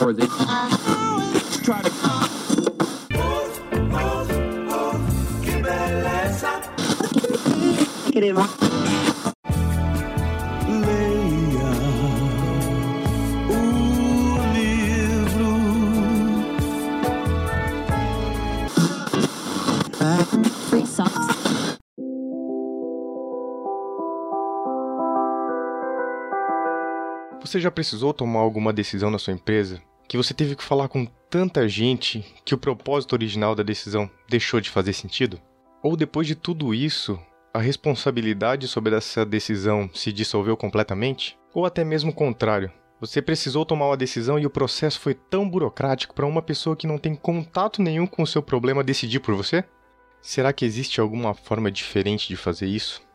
or they try to Queremos. Você já precisou tomar alguma decisão na sua empresa que você teve que falar com tanta gente que o propósito original da decisão deixou de fazer sentido? Ou depois de tudo isso, a responsabilidade sobre essa decisão se dissolveu completamente? Ou até mesmo o contrário? Você precisou tomar uma decisão e o processo foi tão burocrático para uma pessoa que não tem contato nenhum com o seu problema decidir por você? Será que existe alguma forma diferente de fazer isso?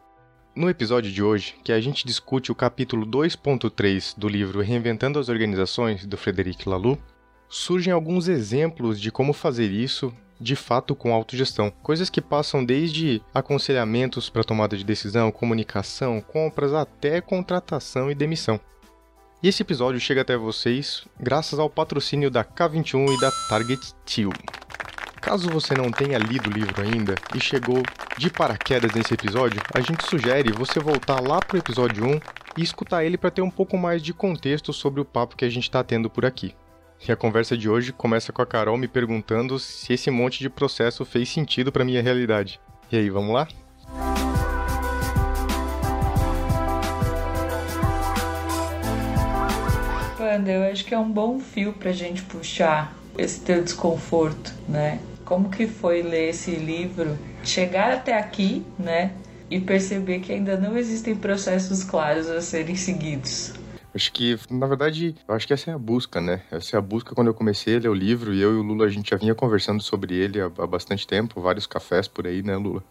No episódio de hoje, que a gente discute o capítulo 2.3 do livro Reinventando as Organizações, do Frederic Laloux, surgem alguns exemplos de como fazer isso de fato com autogestão. Coisas que passam desde aconselhamentos para tomada de decisão, comunicação, compras, até contratação e demissão. E esse episódio chega até vocês graças ao patrocínio da K21 e da Target Steel. Caso você não tenha lido o livro ainda e chegou de paraquedas nesse episódio, a gente sugere você voltar lá pro episódio 1 e escutar ele para ter um pouco mais de contexto sobre o papo que a gente está tendo por aqui. E a conversa de hoje começa com a Carol me perguntando se esse monte de processo fez sentido para minha realidade. E aí, vamos lá? Wanda, eu acho que é um bom fio pra gente puxar esse teu desconforto, né? Como que foi ler esse livro, chegar até aqui, né? E perceber que ainda não existem processos claros a serem seguidos. Acho que, na verdade, eu acho que essa é a busca, né? Essa é a busca quando eu comecei a ler o livro e eu e o Lula, a gente já vinha conversando sobre ele há, há bastante tempo, vários cafés por aí, né, Lula?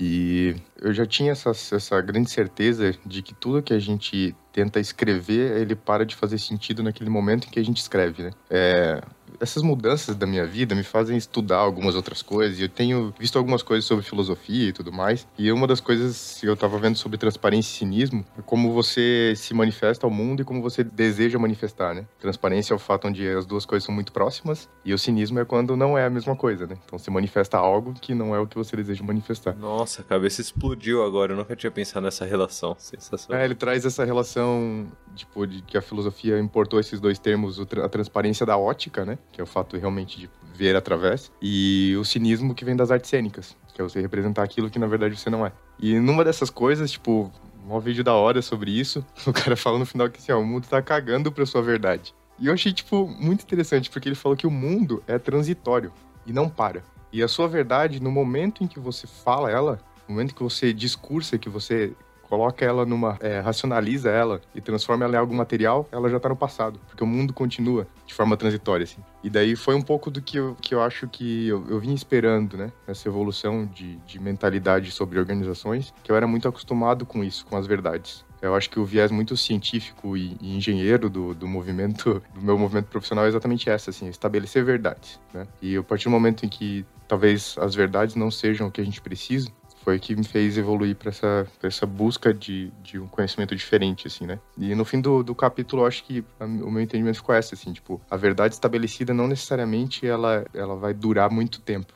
E eu já tinha essa, essa grande certeza de que tudo que a gente tenta escrever, ele para de fazer sentido naquele momento em que a gente escreve, né? É, essas mudanças da minha vida me fazem estudar algumas outras coisas. E eu tenho visto algumas coisas sobre filosofia e tudo mais. E uma das coisas que eu tava vendo sobre transparência e cinismo é como você se manifesta ao mundo e como você deseja manifestar, né? Transparência é o fato onde as duas coisas são muito próximas. E o cinismo é quando não é a mesma coisa, né? Então você manifesta algo que não é o que você deseja manifestar. Nossa, a cabeça explodiu agora. Eu nunca tinha pensado nessa relação. Sensacional. É, ele traz essa relação, tipo, de que a filosofia importou esses dois termos, a transparência da ótica, né? Que é o fato realmente de ver através, e o cinismo que vem das artes cênicas, que é você representar aquilo que na verdade você não é. E numa dessas coisas, tipo, um vídeo da hora sobre isso, o cara fala no final que assim, ó, o mundo tá cagando pra sua verdade. E eu achei, tipo, muito interessante, porque ele falou que o mundo é transitório e não para. E a sua verdade, no momento em que você fala ela, no momento que você discursa, que você coloca ela numa. é, racionaliza ela e transforma ela em algo material, ela já tá no passado. Porque o mundo continua de forma transitória, assim. E daí foi um pouco do que eu, que eu acho que eu, eu vim esperando, né? Essa evolução de, de mentalidade sobre organizações, que eu era muito acostumado com isso, com as verdades. Eu acho que o viés muito científico e, engenheiro do, do movimento, do meu movimento profissional é exatamente essa, assim, estabelecer verdades, né? E a partir do momento em que talvez as verdades não sejam o que a gente precisa, foi que me fez evoluir para essa, essa busca de, de um conhecimento diferente, assim, né? E no fim do, do capítulo, acho que a- o meu entendimento ficou esse, assim, tipo, a verdade estabelecida não necessariamente ela, ela vai durar muito tempo.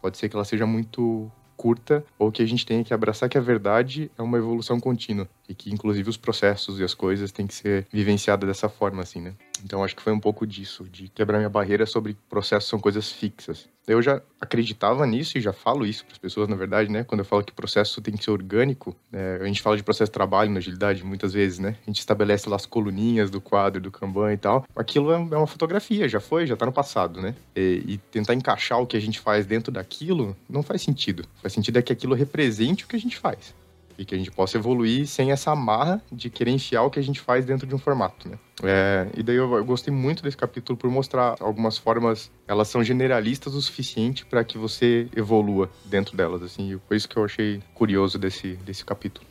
Pode ser que ela seja muito curta ou que a gente tenha que abraçar que a verdade é uma evolução contínua e que inclusive os processos e as coisas têm que ser vivenciadas dessa forma assim, né? Então acho que foi um pouco disso, de quebrar minha barreira sobre processos são coisas fixas. Eu já acreditava nisso e já falo isso para as pessoas, na verdade, né? Quando eu falo que processo tem que ser orgânico, né? a gente fala de processo de trabalho na agilidade muitas vezes, né? A gente estabelece lá as coluninhas do quadro, do Kanban e tal. Aquilo é é uma fotografia, já foi, já tá no passado, né? E, e tentar encaixar o que a gente faz dentro daquilo não faz sentido. Faz sentido é que aquilo represente o que a gente faz. E que a gente possa evoluir sem essa amarra de querer enfiar o que a gente faz dentro de um formato, né? É, e daí eu, eu gostei muito desse capítulo por mostrar algumas formas, elas são generalistas o suficiente para que você evolua dentro delas, assim. E foi isso que eu achei curioso desse, desse capítulo.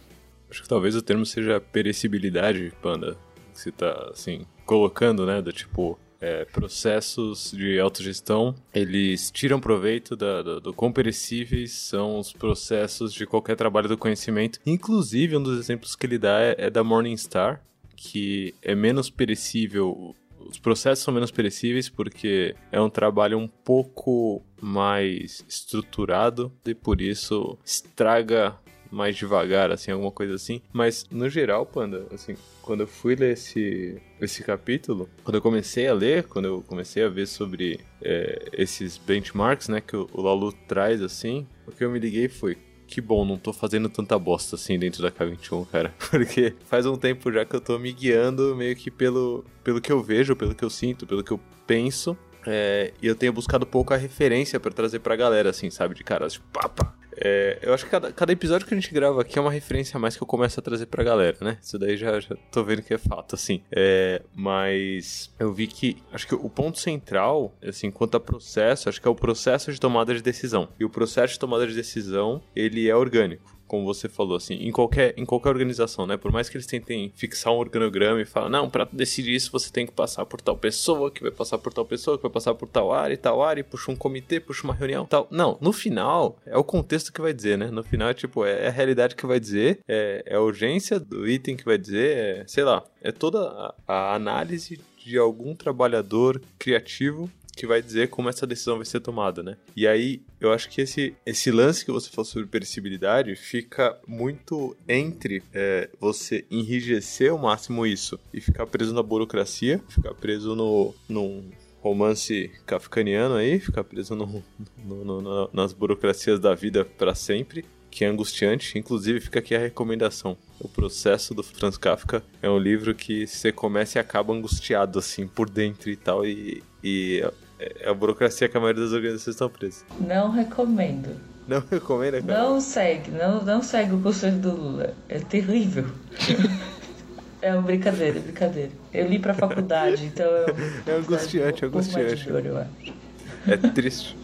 Acho que talvez o termo seja perecibilidade, Panda. Que você tá, assim, colocando, né? Do tipo, é, processos de autogestão, eles tiram proveito da, do, quão perecíveis são os processos de qualquer trabalho do conhecimento. Inclusive, um dos exemplos que ele dá é, é da Morningstar, que é menos perecível os processos são menos perecíveis porque é um trabalho um pouco mais estruturado e por isso estraga mais devagar, assim, alguma coisa assim. Mas, no geral, Panda, assim, quando eu fui ler esse, esse capítulo, quando eu comecei a ler, quando eu comecei a ver sobre é, esses benchmarks, né, que o, o Lalu traz, assim, o que eu me liguei foi, que bom, não tô fazendo tanta bosta assim dentro da K21, cara. Porque faz um tempo já que eu tô me guiando meio que pelo, pelo que eu vejo, pelo que eu sinto, pelo que eu penso. É, e eu tenho buscado pouca referência para trazer pra galera, assim, sabe? De caras, tipo, papa, é, eu acho que cada, cada, episódio que a gente grava aqui é uma referência a mais que eu começo a trazer pra galera, né? Isso daí já, já tô vendo que é fato, assim. É, mas eu vi que, acho que o ponto central, assim, quanto a processo, acho que é o processo de tomada de decisão. E o processo de tomada de decisão, ele é orgânico como você falou, assim, em qualquer, em qualquer organização, né? Por mais que eles tentem fixar um organograma e falar, não, para decidir isso você tem que passar por tal pessoa, que vai passar por tal pessoa, que vai passar por tal área e tal área, e puxa um comitê, puxa uma reunião tal. Não, no final, é o contexto que vai dizer, né? No final, tipo, é a realidade que vai dizer, é, é a urgência do item que vai dizer, é, sei lá, é toda a, a análise de algum trabalhador criativo que vai dizer como essa decisão vai ser tomada, né? E aí, eu acho que esse, esse lance que você falou sobre perecibilidade fica muito entre é, você enrijecer ao máximo isso e ficar preso na burocracia, ficar preso no, num romance kafkaniano aí, ficar preso no, no, no, nas burocracias da vida para sempre, que é angustiante. Inclusive, fica aqui a recomendação. O Processo do Franz Kafka é um livro que você começa e acaba angustiado, assim, por dentro e tal. E, e é a burocracia que a maioria das organizações estão presas. Não recomendo. Não recomenda, cara? Não segue, não, não segue o conselho do Lula. É terrível. é uma brincadeira, é brincadeira. Eu li pra faculdade, então eu. É angustiante, é angustiante. É triste.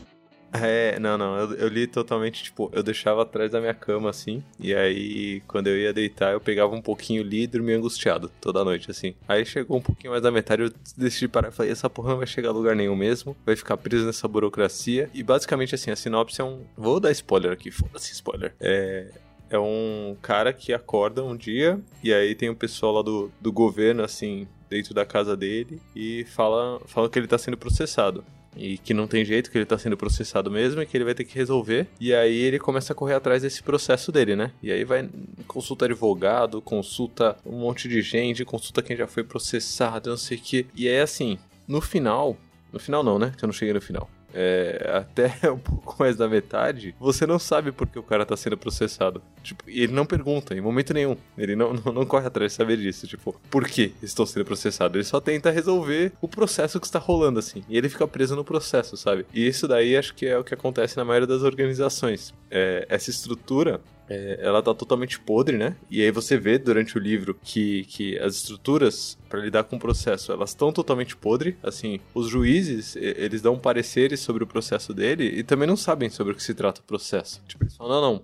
É, não, não, eu, eu, li totalmente, tipo, eu deixava atrás da minha cama, assim, e aí, quando eu ia deitar, eu pegava um pouquinho, li e dormia angustiado, toda noite, assim. Aí chegou um pouquinho mais da metade, eu decidi parar e falei, essa porra não vai chegar a lugar nenhum mesmo, vai ficar preso nessa burocracia, e basicamente, assim, a sinopse é um... Vou dar spoiler aqui, foda-se spoiler. É... É um cara que acorda um dia, e aí tem o um pessoal lá do, do governo, assim, dentro da casa dele, e fala, fala que ele tá sendo processado e que não tem jeito, que ele tá sendo processado mesmo e que ele vai ter que resolver. E aí ele começa a correr atrás desse processo dele, né? E aí vai consulta advogado, consulta um monte de gente, consulta quem já foi processado, não sei o que. E é assim, no final, no final não, né? Que eu não cheguei no final é, até um pouco mais da metade, você não sabe por que o cara tá sendo processado. Tipo, ele não pergunta em momento nenhum. Ele não, não, não, corre atrás de saber disso. Tipo, por que estou sendo processado? Ele só tenta resolver o processo que está rolando, assim. E ele fica preso no processo, sabe? E isso daí acho que é o que acontece na maioria das organizações. É, essa estrutura é, ela tá totalmente podre, né? E aí você vê durante o livro que, que as estruturas para lidar com o processo, elas estão totalmente podre. Assim, os juízes, eles dão pareceres sobre o processo dele e também não sabem sobre o que se trata o processo. Tipo, eles falam, não, não,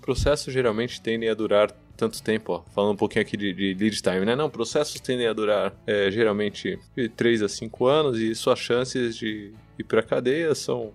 processos geralmente tendem a durar tanto tempo, ó, falando um pouquinho aqui de, de lead time, né? Não, processos tendem a durar é, geralmente de 3 a 5 anos e suas chances de ir pra cadeia são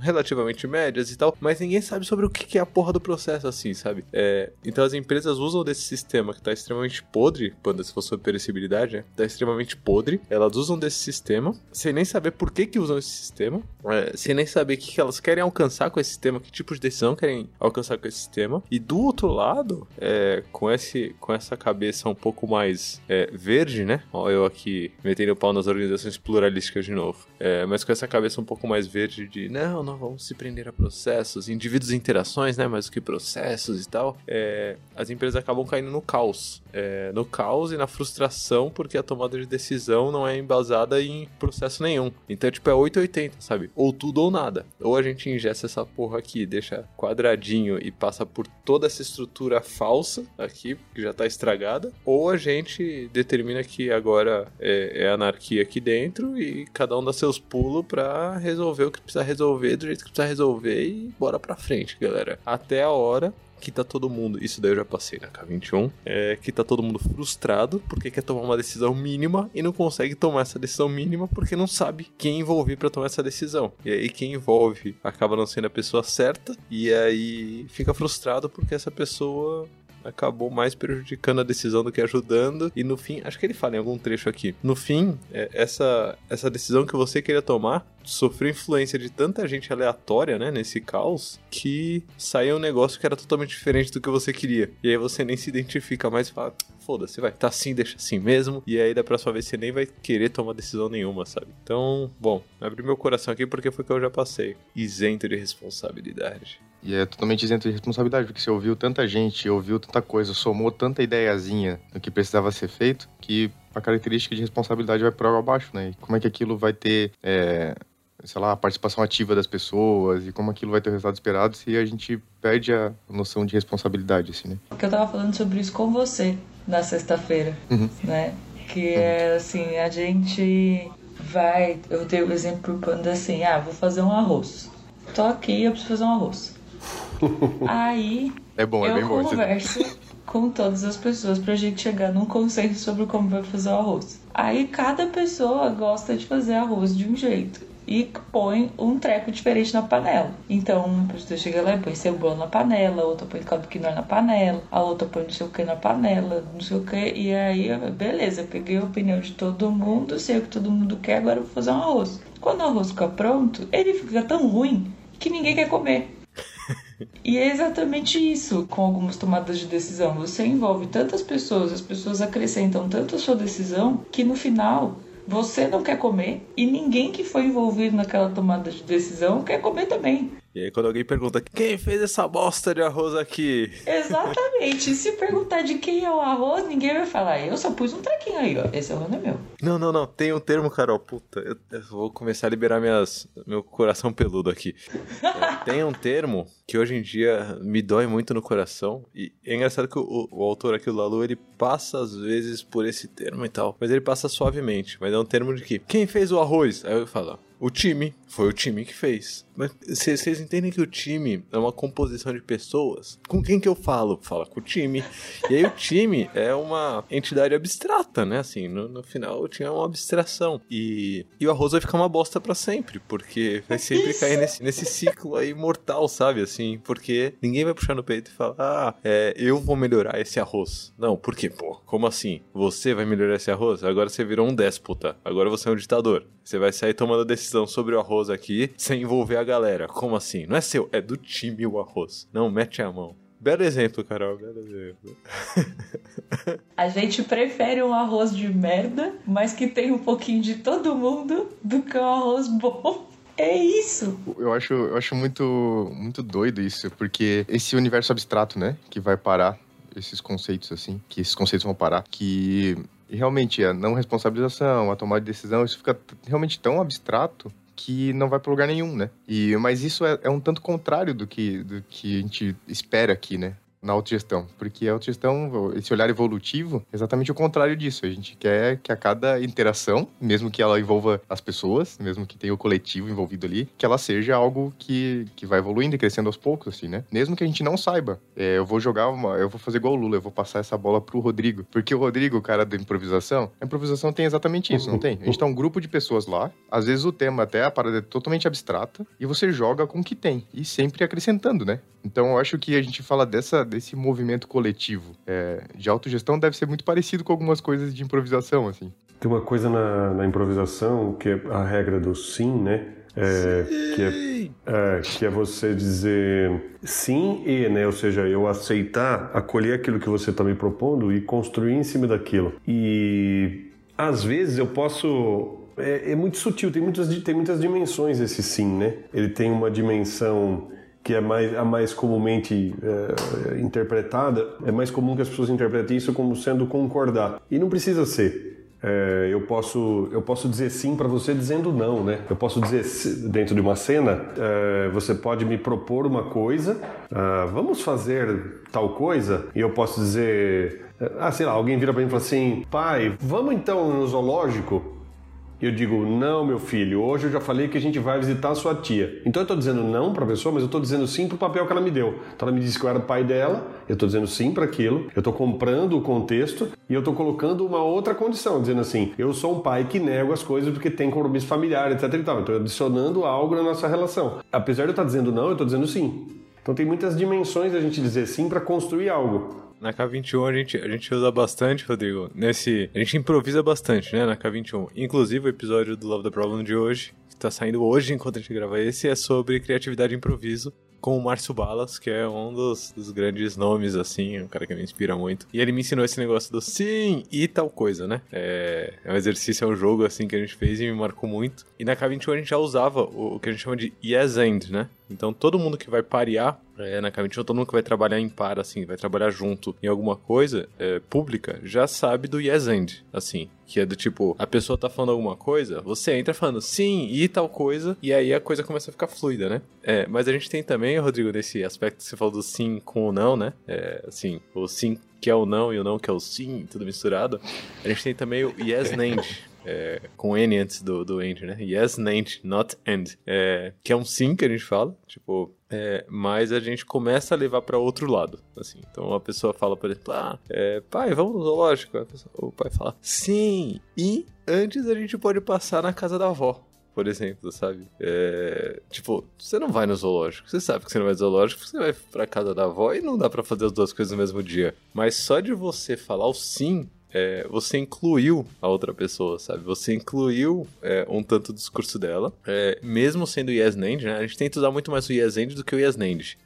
relativamente médias e tal, mas ninguém sabe sobre o que é a porra do processo, assim, sabe? É, então as empresas usam desse sistema que tá extremamente podre, quando se for sobre perecibilidade, né? Tá extremamente podre. Elas usam desse sistema, sem nem saber por que que usam esse sistema, é, sem nem saber o que, que elas querem alcançar com esse sistema, que tipo de decisão querem alcançar com esse sistema. E do outro lado, é, com, esse, com essa cabeça um pouco mais é, verde, né? Ó, eu aqui metendo o pau nas organizações pluralísticas de novo. É, mas com essa cabeça um pouco mais verde de não, não vamos se prender a processos, indivíduos e interações, né? Mais do que processos e tal. É, as empresas acabam caindo no caos. É, no caos e na frustração, porque a tomada de decisão não é embasada em processo nenhum. Então, tipo, é 880, sabe? Ou tudo ou nada. Ou a gente ingessa essa porra aqui, deixa quadradinho e passa por toda essa estrutura falsa aqui, que já tá estragada. Ou a gente determina que agora é, é anarquia aqui dentro e cada um dá seus pulos para resolver o que precisa resolver resolver do jeito que precisa resolver e bora pra frente, galera. Até a hora que tá todo mundo, isso daí eu já passei na K21, é que tá todo mundo frustrado porque quer tomar uma decisão mínima e não consegue tomar essa decisão mínima porque não sabe quem envolver para tomar essa decisão. E aí quem envolve acaba não sendo a pessoa certa e aí fica frustrado porque essa pessoa acabou mais prejudicando a decisão do que ajudando. E no fim, acho que ele fala em algum trecho aqui. No fim, é, essa, essa decisão que você queria tomar sofreu influência de tanta gente aleatória, né, nesse caos, que saiu um negócio que era totalmente diferente do que você queria. E aí você nem se identifica mais e fala, foda-se, vai, tá assim, deixa assim mesmo. E aí da próxima vez você nem vai querer tomar decisão nenhuma, sabe? Então, bom, abri meu coração aqui porque foi o que eu já passei. Isento de responsabilidade. E é totalmente isento de responsabilidade, porque você ouviu tanta gente, ouviu tanta coisa, somou tanta ideiazinha no que precisava ser feito, que a característica de responsabilidade vai por água abaixo, né? E como é que aquilo vai ter, é, sei lá, a participação ativa das pessoas e como aquilo vai ter o resultado esperado se a gente perde a noção de responsabilidade, assim, né? Porque eu tava falando sobre isso com você na sexta-feira, Uhum. né? Que é assim, a gente vai. Eu dei o exemplo pro Panda assim: ah, vou fazer um arroz. Tô aqui, eu preciso fazer um arroz. Aí É bom, é eu bom. esse- converso com todas as pessoas pra gente chegar num consenso sobre como vai fazer o arroz. Aí cada pessoa gosta de fazer arroz de um jeito e põe um treco diferente na panela. Então, uma pessoa chega lá e põe cebola na panela, a outra põe caldo quinoa na panela, a outra põe não sei o que na panela, não sei o que. E aí, beleza, peguei a opinião de todo mundo, sei o que todo mundo quer, agora eu vou fazer um arroz. Quando o arroz fica pronto, ele fica tão ruim que ninguém quer comer. E é exatamente isso com algumas tomadas de decisão. Você envolve tantas pessoas, as pessoas acrescentam tanto a sua decisão que no final você não quer comer e ninguém que foi envolvido naquela tomada de decisão quer comer também. E aí quando alguém pergunta, quem fez essa bosta de arroz aqui? Exatamente. Se perguntar de quem é o arroz, ninguém vai falar. Eu só pus um trequinho aí, ó. Esse arroz não é meu. Não, não, não. Tem um termo, Carol. Puta, eu, eu vou começar a liberar minhas, meu coração peludo aqui. É, tem um termo que hoje em dia me dói muito no coração. E é engraçado que o, o autor aqui, o Lalu, ele passa às vezes por esse termo e tal. Mas ele passa suavemente. Mas é um termo de que quem fez o arroz? Aí eu falo, o time. Foi o time que fez. Mas vocês entendem que o time é uma composição de pessoas? Com quem que eu falo? Fala com o time. E aí o time é uma entidade abstrata, né? Assim, no, no final o time é uma abstração. E, e o arroz vai ficar uma bosta pra sempre, porque vai sempre Isso. cair nesse, nesse ciclo aí mortal, sabe? Assim, porque ninguém vai puxar no peito e falar, ah, é, eu vou melhorar esse arroz. Não, por quê? Pô, como assim? Você vai melhorar esse arroz? Agora você virou um déspota. Agora você é um ditador. Você vai sair tomando decisão sobre o arroz aqui sem envolver a galera. Como assim? Não é seu, é do time o arroz. Não, mete a mão. Belo exemplo, Carol, belo exemplo. A gente prefere um arroz de merda, mas que tem um pouquinho de todo mundo, do que um arroz bom. É isso. Eu acho, eu acho muito, muito doido isso, porque esse universo abstrato, né, que vai parar esses conceitos assim, que esses conceitos vão parar, que realmente a não responsabilização, a tomada de decisão, isso fica realmente tão abstrato que não vai para lugar nenhum, né? E mas isso é, é um tanto contrário do que do que a gente espera aqui, né? Na autogestão, porque a autogestão, esse olhar evolutivo, é exatamente o contrário disso. A gente quer que a cada interação, mesmo que ela envolva as pessoas, mesmo que tenha o coletivo envolvido ali, que ela seja algo que, que vai evoluindo e crescendo aos poucos, assim, né? Mesmo que a gente não saiba. É, eu vou jogar uma. Eu vou fazer igual o Lula, eu vou passar essa bola pro Rodrigo. Porque o Rodrigo, o cara da improvisação, a improvisação tem exatamente isso, não tem? A gente tá um grupo de pessoas lá, às vezes o tema até a parada é totalmente abstrata, e você joga com o que tem. E sempre acrescentando, né? Então eu acho que a gente fala dessa, desse movimento coletivo é, de autogestão deve ser muito parecido com algumas coisas de improvisação, assim. Tem uma coisa na, na improvisação que é a regra do sim, né? É, que, é, é, que é você dizer sim e, né? Ou seja, eu aceitar, acolher aquilo que você está me propondo e construir em cima daquilo. E às vezes eu posso. É, é muito sutil, tem muitas, tem muitas dimensões esse sim, né? Ele tem uma dimensão que é mais, a mais comumente é, interpretada, é mais comum que as pessoas interpretem isso como sendo concordar. E não precisa ser. É, eu, posso, eu posso dizer sim para você dizendo não, né? Eu posso dizer dentro de uma cena, é, você pode me propor uma coisa, ah, vamos fazer tal coisa, e eu posso dizer, ah, sei lá, alguém vira para mim e fala assim, pai, vamos então no zoológico? Eu digo, não, meu filho, hoje eu já falei que a gente vai visitar a sua tia. Então eu tô dizendo não pra pessoa, mas eu tô dizendo sim pro papel que ela me deu. Então ela me disse que eu era o pai dela, eu tô dizendo sim para aquilo, eu tô comprando o contexto e eu tô colocando uma outra condição, dizendo assim, eu sou um pai que nego as coisas porque tem compromisso familiar, etc e tal. Então adicionando algo na nossa relação. Apesar de eu estar dizendo não, eu tô dizendo sim. Então tem muitas dimensões a gente dizer sim para construir algo. Na K21 a gente, a gente usa bastante, Rodrigo, nesse... A gente improvisa bastante, né, na K21. Inclusive o episódio do Love the Problem de hoje, que tá saindo hoje enquanto a gente grava esse, é sobre criatividade e improviso com o Márcio Balas, que é um dos, dos, grandes nomes, assim, um cara que me inspira muito. E ele me ensinou esse negócio do sim e tal coisa, né? É, é um exercício, é um jogo, assim, que a gente fez e me marcou muito. E na K21 a gente já usava o, o que a gente chama de yes and, né? Então todo mundo que vai parear é, na K21, todo mundo que vai trabalhar em par, assim, vai trabalhar junto em alguma coisa é, pública, já sabe do yes and, assim. Que é do tipo, a pessoa tá falando alguma coisa, você entra falando sim e tal coisa, e aí a coisa começa a ficar fluida, né? É, mas a gente tem também, Rodrigo, nesse aspecto que você falou do sim com o não, né? É, assim, o sim que é o não e o não que é o sim, tudo misturado. A gente tem também o yes and. É, com N antes do, do end, né? Yes, and, not end. É, que é um sim que a gente fala, tipo, é, mas a gente começa a levar para outro lado, assim. Então a pessoa fala, por exemplo, ah, é, pai, vamos no zoológico. Pessoa, o pai fala, sim, e antes a gente pode passar na casa da avó por exemplo, sabe? É, tipo, você não vai no zoológico, você sabe que você não vai no zoológico, você vai pra casa da avó e não dá para fazer as duas coisas no mesmo dia. Mas só de você falar o sim é, você incluiu a outra pessoa, sabe? Você incluiu é, um tanto do discurso dela, é, mesmo sendo yes and, né? A gente tenta usar muito mais o yes do que o yes.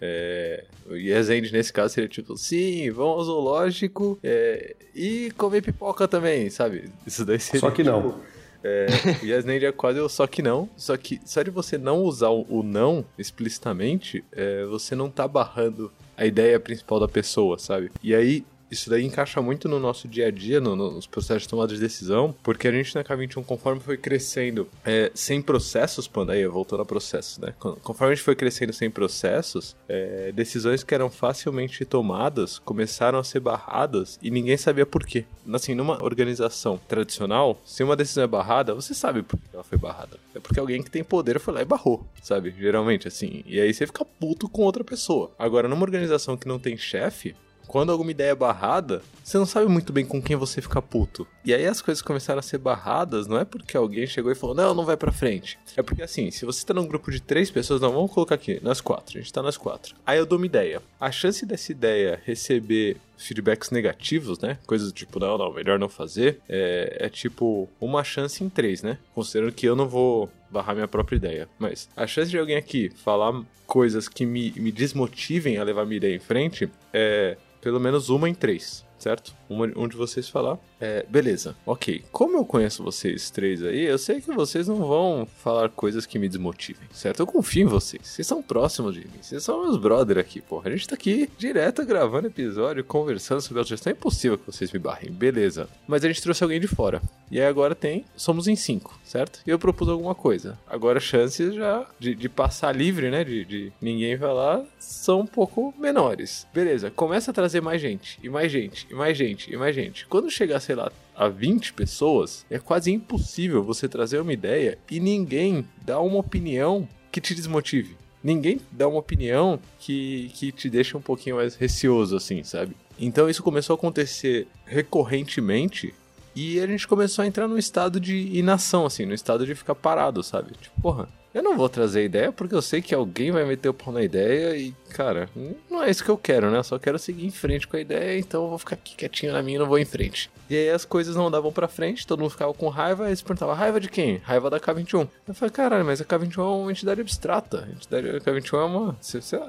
É, o yes nesse caso seria tipo, sim, vamos ao zoológico é, e comer pipoca também, sabe? Isso daí seria. Só que tipo, não. É, o Yes é quase o só que não. Só que só de você não usar o, o não explicitamente, é, você não tá barrando a ideia principal da pessoa, sabe? E aí, isso daí encaixa muito no nosso dia a dia, no, nos processos de tomada de decisão, porque a gente na K21, conforme foi crescendo é, sem processos, Panda, aí voltando a processos, né? Conforme a gente foi crescendo sem processos, é, decisões que eram facilmente tomadas começaram a ser barradas e ninguém sabia por quê. Assim, numa organização tradicional, se uma decisão é barrada, você sabe por que ela foi barrada. É porque alguém que tem poder foi lá e barrou, sabe? Geralmente, assim. E aí você fica puto com outra pessoa. Agora, numa organização que não tem chefe, quando alguma ideia é barrada, você não sabe muito bem com quem você fica puto. E aí as coisas começaram a ser barradas, não é porque alguém chegou e falou, não, não vai pra frente. É porque assim, se você tá num grupo de três pessoas, não, vamos colocar aqui, nós quatro, a gente tá nós quatro. Aí eu dou uma ideia. A chance dessa ideia receber feedbacks negativos, né? Coisas tipo, não, não, melhor não fazer. É, é, tipo uma chance em três, né? Considerando que eu não vou barrar minha própria ideia. Mas a chance de alguém aqui falar coisas que me, me desmotivem a levar minha ideia em frente é pelo menos uma em três, certo? Um de vocês falar, é, beleza, ok. Como eu conheço vocês três aí, eu sei que vocês não vão falar coisas que me desmotivem, certo? Eu confio em vocês. Vocês são próximos de mim. Vocês são meus brother aqui, porra. A gente tá aqui direto gravando episódio, conversando sobre autogestão. É impossível que vocês me barrem, beleza. Mas a gente trouxe alguém de fora. E aí agora tem, somos em cinco, certo? E eu propus alguma coisa. Agora chances já de, de passar livre, né? De, de ninguém falar, são um pouco menores. Beleza, começa a trazer mais gente, e mais gente, e mais gente gente. Quando chegar, sei lá, a 20 pessoas, é quase impossível você trazer uma ideia e ninguém dá uma opinião que te desmotive. Ninguém dá uma opinião que, que te deixa um pouquinho mais receoso, assim, sabe? Então isso começou a acontecer recorrentemente e a gente começou a entrar num estado de inação, assim, no estado de ficar parado, sabe? Tipo, porra, eu não vou trazer ideia porque eu sei que alguém vai meter o pau na ideia e, cara, não é isso que eu quero, né? Eu só quero seguir em frente com a ideia, então eu vou ficar aqui quietinho na minha e não vou em frente. E aí as coisas não davam pra frente, todo mundo ficava com raiva, eles perguntavam, raiva de quem? Raiva da K21. Eu falei, caralho, mas a K21 é uma entidade abstrata. A entidade a K21 é uma.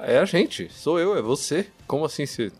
É a gente, sou eu, é você. Como assim você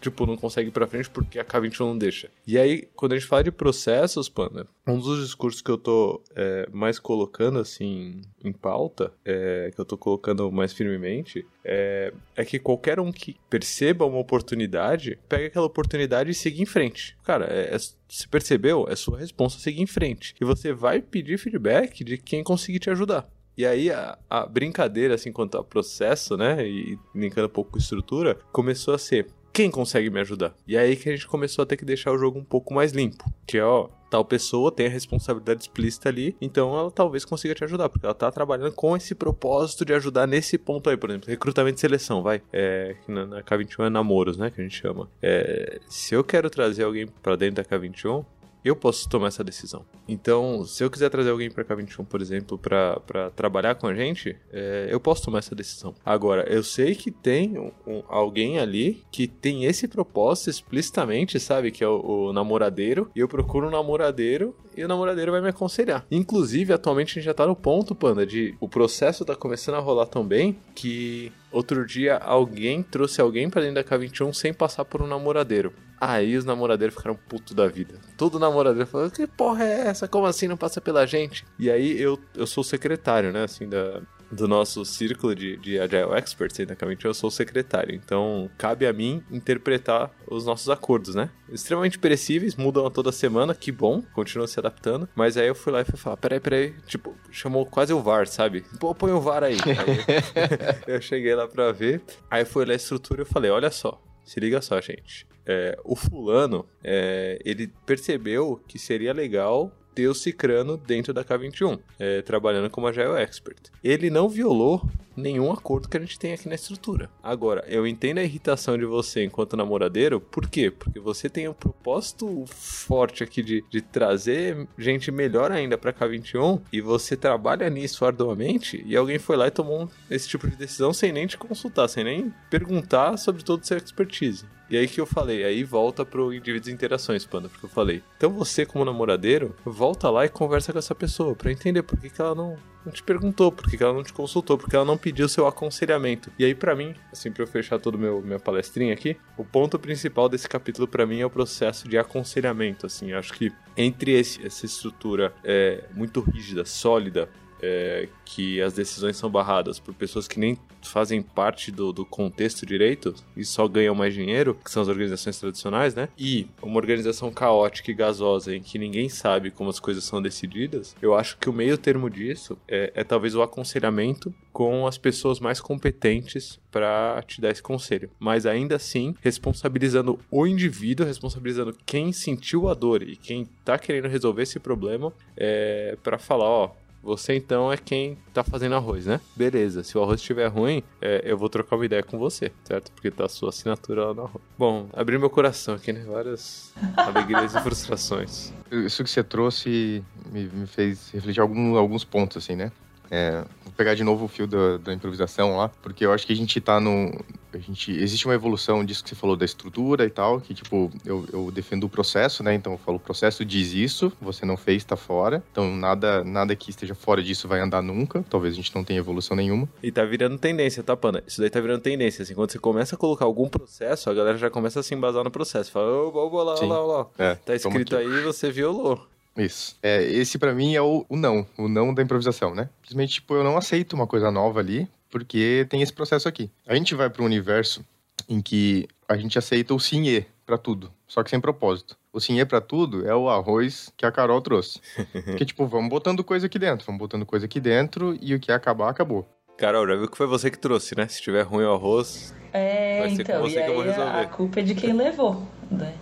tipo, não consegue ir pra frente porque a K21 não deixa. E aí, quando a gente fala de processos, Panda, um dos discursos que eu tô é, mais colocando, assim, em pauta, é, que eu tô colocando mais firmemente, é, é que qualquer um que perceba uma oportunidade, pega aquela oportunidade e siga em frente. Cara, é, é, se percebeu, é sua resposta seguir em frente. E você vai pedir feedback de quem conseguir te ajudar. E aí a, a, brincadeira, assim, quanto ao processo, né, e linkando um pouco com estrutura, começou a ser, quem consegue me ajudar? E aí que a gente começou a ter que deixar o jogo um pouco mais limpo. Que é, ó, tal pessoa tem a responsabilidade explícita ali, então ela talvez consiga te ajudar, porque ela tá trabalhando com esse propósito de ajudar nesse ponto aí, por exemplo, recrutamento e seleção, vai. É, na, na K21 é namoros, né, que a gente chama. É, se eu quero trazer alguém para dentro da K21, eu posso tomar essa decisão. Então, se eu quiser trazer alguém pra K21, por exemplo, pra trabalhar com a gente, é, eu posso tomar essa decisão. Agora, eu sei que tem um- um- alguém ali que tem esse propósito explicitamente, sabe? Que é o, o namoradeiro, e eu procuro um namoradeiro e o namoradeiro vai me aconselhar. Inclusive, atualmente a gente já tá no ponto, Panda, de o processo tá começando a rolar tão bem que outro dia alguém trouxe alguém pra dentro da K21 sem passar por um namoradeiro. Aí os namoradeiros ficaram puto da vida. Todo namoradeiro falou: Que porra é essa? Como assim não passa pela gente? E aí eu, eu sou secretário, né? Assim, da, do nosso círculo de, de Agile Experts K21, eu sou o secretário. Então cabe a mim interpretar os nossos acordos, né? Extremamente perecíveis, mudam a toda semana, que bom, continua se adaptando. Mas aí eu fui lá e fui falar: Peraí, peraí. Tipo, chamou quase o VAR, sabe? Pô, põe o VAR aí. aí eu cheguei lá pra ver. Aí foi olhar a estrutura e eu falei: Olha só. Se liga só, gente. É, o fulano, é, ele percebeu que seria legal ter o Cicrano dentro da K21, é, trabalhando como Agile Expert. Ele não violou nenhum acordo que a gente tem aqui na estrutura. Agora, eu entendo a irritação de você enquanto namoradeiro, por quê? Porque você tem um propósito forte aqui de, de trazer gente melhor ainda pra K21 e você trabalha nisso arduamente e alguém foi lá e tomou esse tipo de decisão sem nem te consultar, sem nem perguntar sobre todo o seu expertise. E aí que eu falei, aí volta pro indivíduos e interações, Panda, porque eu falei. Então você, como namoradeiro, volta lá e conversa com essa pessoa pra entender por que, que ela não, não te perguntou, por que, que ela não te consultou, por que ela não pediu seu aconselhamento. E aí, pra mim, assim, pra eu fechar toda minha palestrinha aqui, o ponto principal desse capítulo pra mim é o processo de aconselhamento, assim. Acho que entre esse, essa estrutura é, muito rígida, sólida, é, que as decisões são barradas por pessoas que nem fazem parte do, do contexto direito e só ganham mais dinheiro, que são as organizações tradicionais, né? E uma organização caótica e gasosa em que ninguém sabe como as coisas são decididas, eu acho que o meio termo disso é, é talvez o aconselhamento com as pessoas mais competentes para te dar esse conselho. Mas ainda assim, responsabilizando o indivíduo, responsabilizando quem sentiu a dor e quem tá querendo resolver esse problema, é, para falar, ó, você então é quem tá fazendo arroz, né? Beleza, se o arroz estiver ruim, é, eu vou trocar uma ideia com você, certo? Porque tá a sua assinatura lá no arroz. Bom, abri meu coração aqui, né? Várias alegrias e frustrações. Isso que você trouxe me, me fez refletir algum, alguns pontos, assim, né? É, vou pegar de novo o fio da, da improvisação lá, porque eu acho que a gente tá no. A gente, existe uma evolução disso que você falou da estrutura e tal, que tipo, eu, eu defendo o processo, né? Então eu falo, o processo diz isso, você não fez, tá fora. Então nada, nada que esteja fora disso vai andar nunca. Talvez a gente não tenha evolução nenhuma. E tá virando tendência, tá, Pana? Isso daí tá virando tendência. Assim, quando você começa a colocar algum processo, a galera já começa a se embasar no processo. Fala, ô, ô, lá, lá, lá. É, Tá escrito aí, você violou. Isso. É, esse pra mim é o, o não, o não da improvisação, né? Simplesmente, tipo, eu não aceito uma coisa nova ali, porque tem esse processo aqui. A gente vai para um universo em que a gente aceita o sim e pra tudo, só que sem propósito. O sim e pra tudo é o arroz que a Carol trouxe. Porque, tipo, vamos botando coisa aqui dentro, vamos botando coisa aqui dentro e o que acabar, acabou. Carol, já viu que foi você que trouxe, né? Se tiver ruim o arroz, É, Vai ser com então, você e que eu vou resolver. a culpa é de quem levou, né?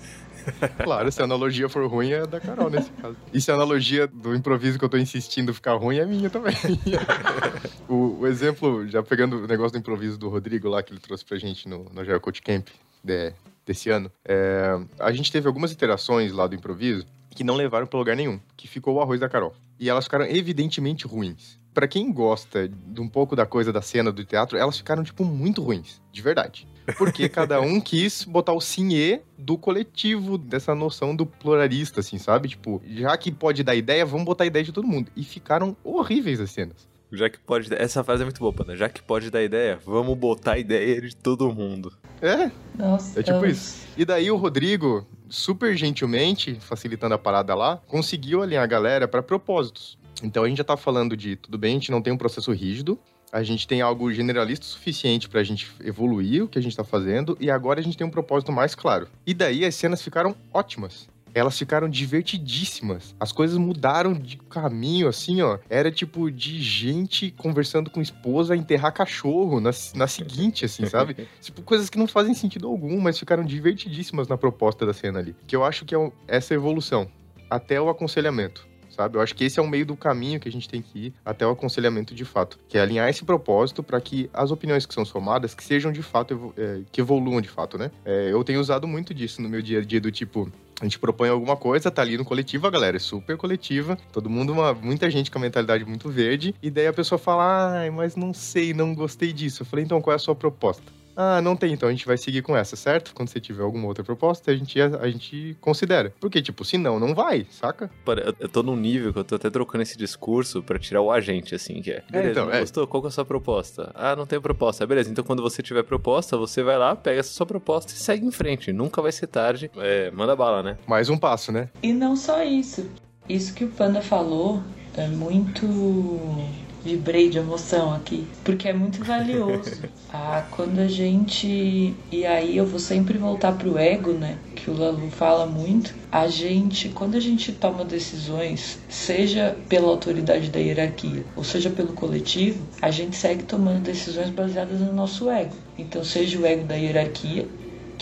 Claro, se a analogia for ruim, é da Carol nesse caso. E se a analogia do improviso que eu tô insistindo ficar ruim, é minha também. o, o exemplo, já pegando o negócio do improviso do Rodrigo lá, que ele trouxe pra gente no, no Geo Coach Camp de- desse ano, é, a gente teve algumas interações lá do improviso que não levaram pra lugar nenhum, que ficou o arroz da Carol. E elas ficaram evidentemente ruins. Pra quem gosta de um pouco da coisa da cena do teatro, elas ficaram, tipo, muito ruins. De verdade. Porque cada um quis botar o sinhê do coletivo, dessa noção do pluralista, assim, sabe? Tipo, já que pode dar ideia, vamos botar a ideia de todo mundo. E ficaram horríveis as cenas. já que pode. Essa frase é muito boa, Pana. Já que pode dar ideia, vamos botar a ideia de todo mundo. É, Nossa, É tipo isso. E daí o Rodrigo, super gentilmente, facilitando a parada lá, conseguiu alinhar a galera para propósitos. Então a gente já tá falando de, tudo bem, a gente não tem um processo rígido, a gente tem algo generalista o suficiente pra gente evoluir o que a gente tá fazendo, e agora a gente tem um propósito mais claro. E daí as cenas ficaram ótimas. Elas ficaram divertidíssimas. As coisas mudaram de caminho, assim, ó. Era tipo de gente conversando com esposa a enterrar cachorro na, na seguinte, assim, sabe? Tipo, coisas que não fazem sentido algum, mas ficaram divertidíssimas na proposta da cena ali. Que eu acho que é essa evolução. Até o aconselhamento. Sabe? Eu acho que esse é o meio do caminho que a gente tem que ir até o aconselhamento de fato. Que é alinhar esse propósito para que as opiniões que são somadas, que sejam de fato, é, que evoluam de fato, né? É, eu tenho usado muito disso no meu dia a dia, do tipo, A gente propõe alguma coisa, tá ali no coletivo, a galera é super coletiva, todo mundo, uma, muita gente com a mentalidade muito verde, e daí a pessoa fala, ai, mas não sei, não gostei disso. Eu falei, então qual é a sua proposta? Ah, não tem, então a gente vai seguir com essa, certo? Quando você tiver alguma outra proposta, a gente, a, gente considera. Porque, tipo, se não, não vai, saca? Eu, eu tô num nível que eu tô até trocando esse discurso pra tirar o agente, assim, que é. Beleza, então, é. gostou? Qual que é a sua proposta? Ah, não tem proposta. Beleza, então quando você tiver proposta, você vai lá, pega essa sua proposta e segue em frente. Nunca vai ser tarde. É, manda bala, né? Mais um passo, né? E não só isso. Isso que o Panda falou é muito. Vibrei de emoção aqui, porque é muito valioso. Ah, quando a gente. E aí eu vou sempre voltar pro ego, né? Que o Lalu fala muito. A gente, quando a gente toma decisões, seja pela autoridade da hierarquia ou seja pelo coletivo, a gente segue tomando decisões baseadas no nosso ego. Então, seja o ego da hierarquia,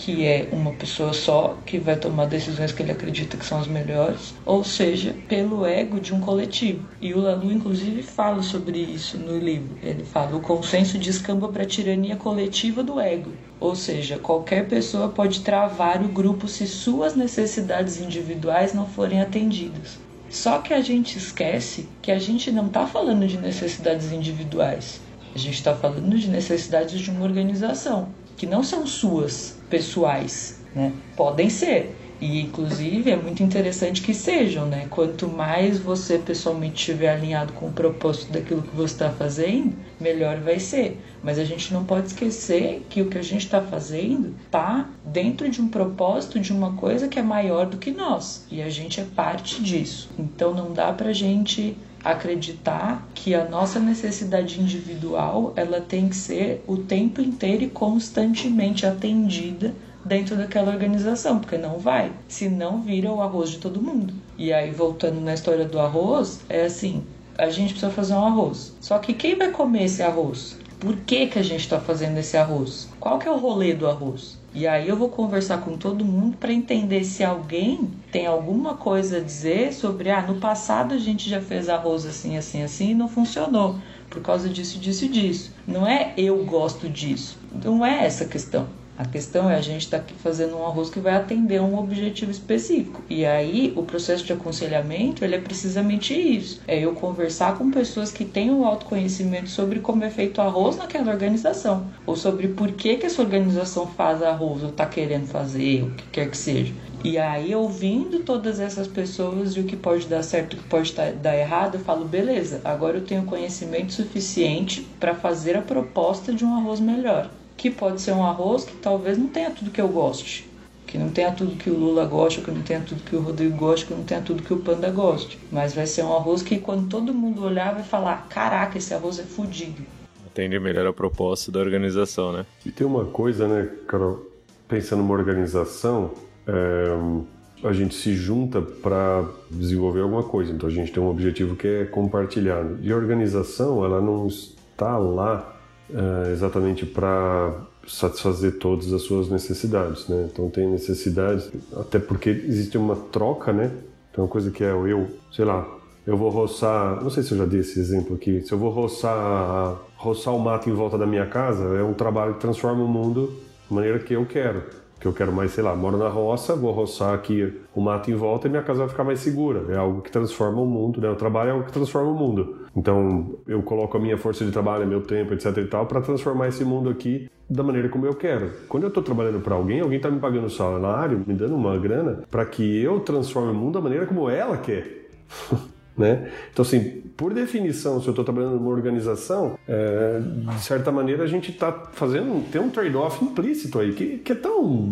que é uma pessoa só que vai tomar decisões que ele acredita que são as melhores, ou seja, pelo ego de um coletivo. E o Lalu, inclusive, fala sobre isso no livro. Ele fala: o consenso descamba para a tirania coletiva do ego. Ou seja, qualquer pessoa pode travar o grupo se suas necessidades individuais não forem atendidas. Só que a gente esquece que a gente não está falando de necessidades individuais. A gente está falando de necessidades de uma organização, que não são suas, pessoais, né? Podem ser. E inclusive é muito interessante que sejam, né? Quanto mais você pessoalmente estiver alinhado com o propósito daquilo que você está fazendo, melhor vai ser. Mas a gente não pode esquecer que o que a gente está fazendo está dentro de um propósito de uma coisa que é maior do que nós. E a gente é parte disso. Então não dá pra gente acreditar que a nossa necessidade individual ela tem que ser o tempo inteiro e constantemente atendida dentro daquela organização, porque não vai, se não vira o arroz de todo mundo. E aí voltando na história do arroz, é assim, a gente precisa fazer um arroz. Só que quem vai comer esse arroz? Por que, que a gente está fazendo esse arroz? Qual que é o rolê do arroz? E aí eu vou conversar com todo mundo para entender se alguém tem alguma coisa a dizer sobre, ah, no passado a gente já fez arroz assim, assim, assim e não funcionou por causa disso, disso e disso. Não é eu gosto disso. Não é essa a questão. A questão é a gente estar tá aqui fazendo um arroz que vai atender um objetivo específico. E aí o processo de aconselhamento ele é precisamente isso. É eu conversar com pessoas que têm o um autoconhecimento sobre como é feito arroz naquela organização. Ou sobre por que, que essa organização faz arroz ou está querendo fazer, o que quer que seja. E aí, ouvindo todas essas pessoas e o que pode dar certo o que pode dar errado, eu falo, beleza, agora eu tenho conhecimento suficiente para fazer a proposta de um arroz melhor que pode ser um arroz que talvez não tenha tudo que eu goste. Que não tenha tudo que o Lula gosta, que não tenha tudo que o Rodrigo gosta, que não tenha tudo que o Panda goste. Mas vai ser um arroz que quando todo mundo olhar vai falar: caraca, esse arroz é fodido. Atende melhor a proposta da organização, né? E tem uma coisa, né, Carol? Pensando numa organização, é, a gente se junta para desenvolver alguma coisa. Então a gente tem um objetivo que é compartilhado. E a organização, ela não está lá uh, exatamente para satisfazer todas as suas necessidades, né? Então tem necessidades, até porque existe uma troca, né? Então uma coisa que é eu, sei lá, eu vou roçar, não sei se eu já dei esse exemplo aqui, se eu vou roçar, roçar o mato em volta da minha casa, é um trabalho que transforma o mundo da maneira que eu quero que eu quero mais, sei lá, moro na roça, vou roçar aqui o mato em volta e minha casa vai ficar mais segura. É algo que transforma o mundo, né? O trabalho é algo que transforma o mundo. Então, eu coloco a minha força de trabalho, meu tempo, etc e tal, para transformar esse mundo aqui da maneira como eu quero. Quando eu estou trabalhando para alguém, alguém está me pagando salário, me dando uma grana para que eu transforme o mundo da maneira como ela quer. Né? Então, assim, por definição, se eu estou trabalhando numa organização, é, de certa maneira a gente está fazendo, tem um trade-off implícito aí, que, que, é tão.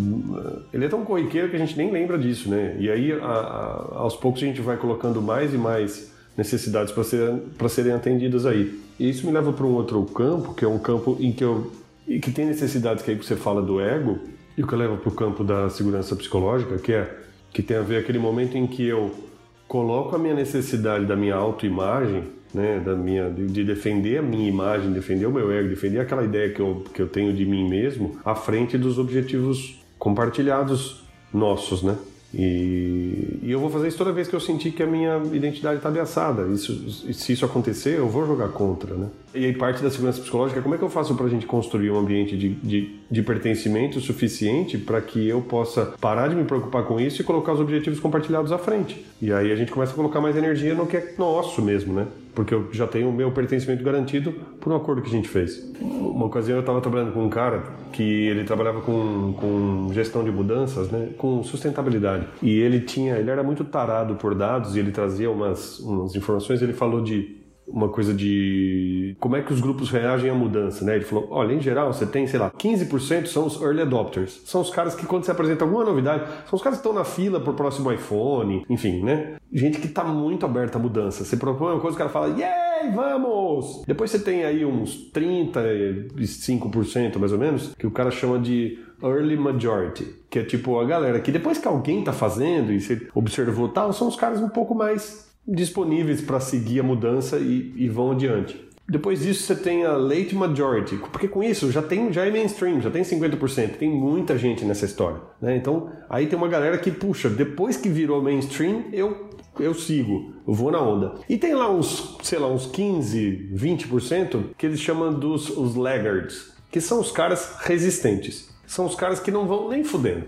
Ele é tão corriqueiro que a gente nem lembra disso, né? E aí, a, a, aos poucos, a gente vai colocando mais e mais necessidades para ser, serem atendidas aí. E isso me leva para um outro campo, que é um campo em que eu. que tem necessidades que aí você fala do ego, e o que leva para o campo da segurança psicológica, que é que tem a ver aquele momento em que eu coloco a minha necessidade da minha autoimagem, né, da minha de, de, defender a minha imagem, defender o meu ego, defender aquela ideia que eu, que eu tenho de mim mesmo, à frente dos objetivos compartilhados nossos, né? E, e eu vou fazer isso toda vez que eu sentir que a minha identidade está ameaçada. Isso, se isso acontecer, eu vou jogar contra, né? E aí parte da segurança psicológica, como é que eu faço para a gente construir um ambiente de, de, de pertencimento suficiente para que eu possa parar de me preocupar com isso e colocar os objetivos compartilhados à frente? E aí a gente começa a colocar mais energia no que é nosso mesmo, né? Porque eu já tenho o meu pertencimento garantido por um acordo que a gente fez. Uma ocasião eu estava trabalhando com um cara que ele trabalhava com, com gestão de mudanças, né? Com sustentabilidade. E ele tinha, ele era muito tarado por dados e ele trazia umas, umas informações. Ele falou de uma coisa de como é que os grupos reagem à mudança, né? Ele falou, olha, em geral você tem, sei lá, 15% são os early adopters. São os caras que quando você apresenta alguma novidade, são os caras que estão na fila pro próximo iPhone, enfim, né? Gente que tá muito aberta à mudança. Você propõe uma coisa, o cara fala, yay, vamos! Depois você tem aí uns 35% mais ou menos, que o cara chama de early majority, que é tipo a galera que depois que alguém tá fazendo e você observou tal, são os caras um pouco mais disponíveis para seguir a mudança e, e, vão adiante. Depois disso você tem a late majority, porque com isso já tem já é mainstream, já tem 50%, tem muita gente nessa história, né? Então aí tem uma galera que puxa, depois que virou mainstream, eu eu sigo, eu vou na onda. E tem lá uns, sei lá, uns 15, 20% que eles chamam dos os laggards, que são os caras resistentes. São os caras que não vão nem fudendo.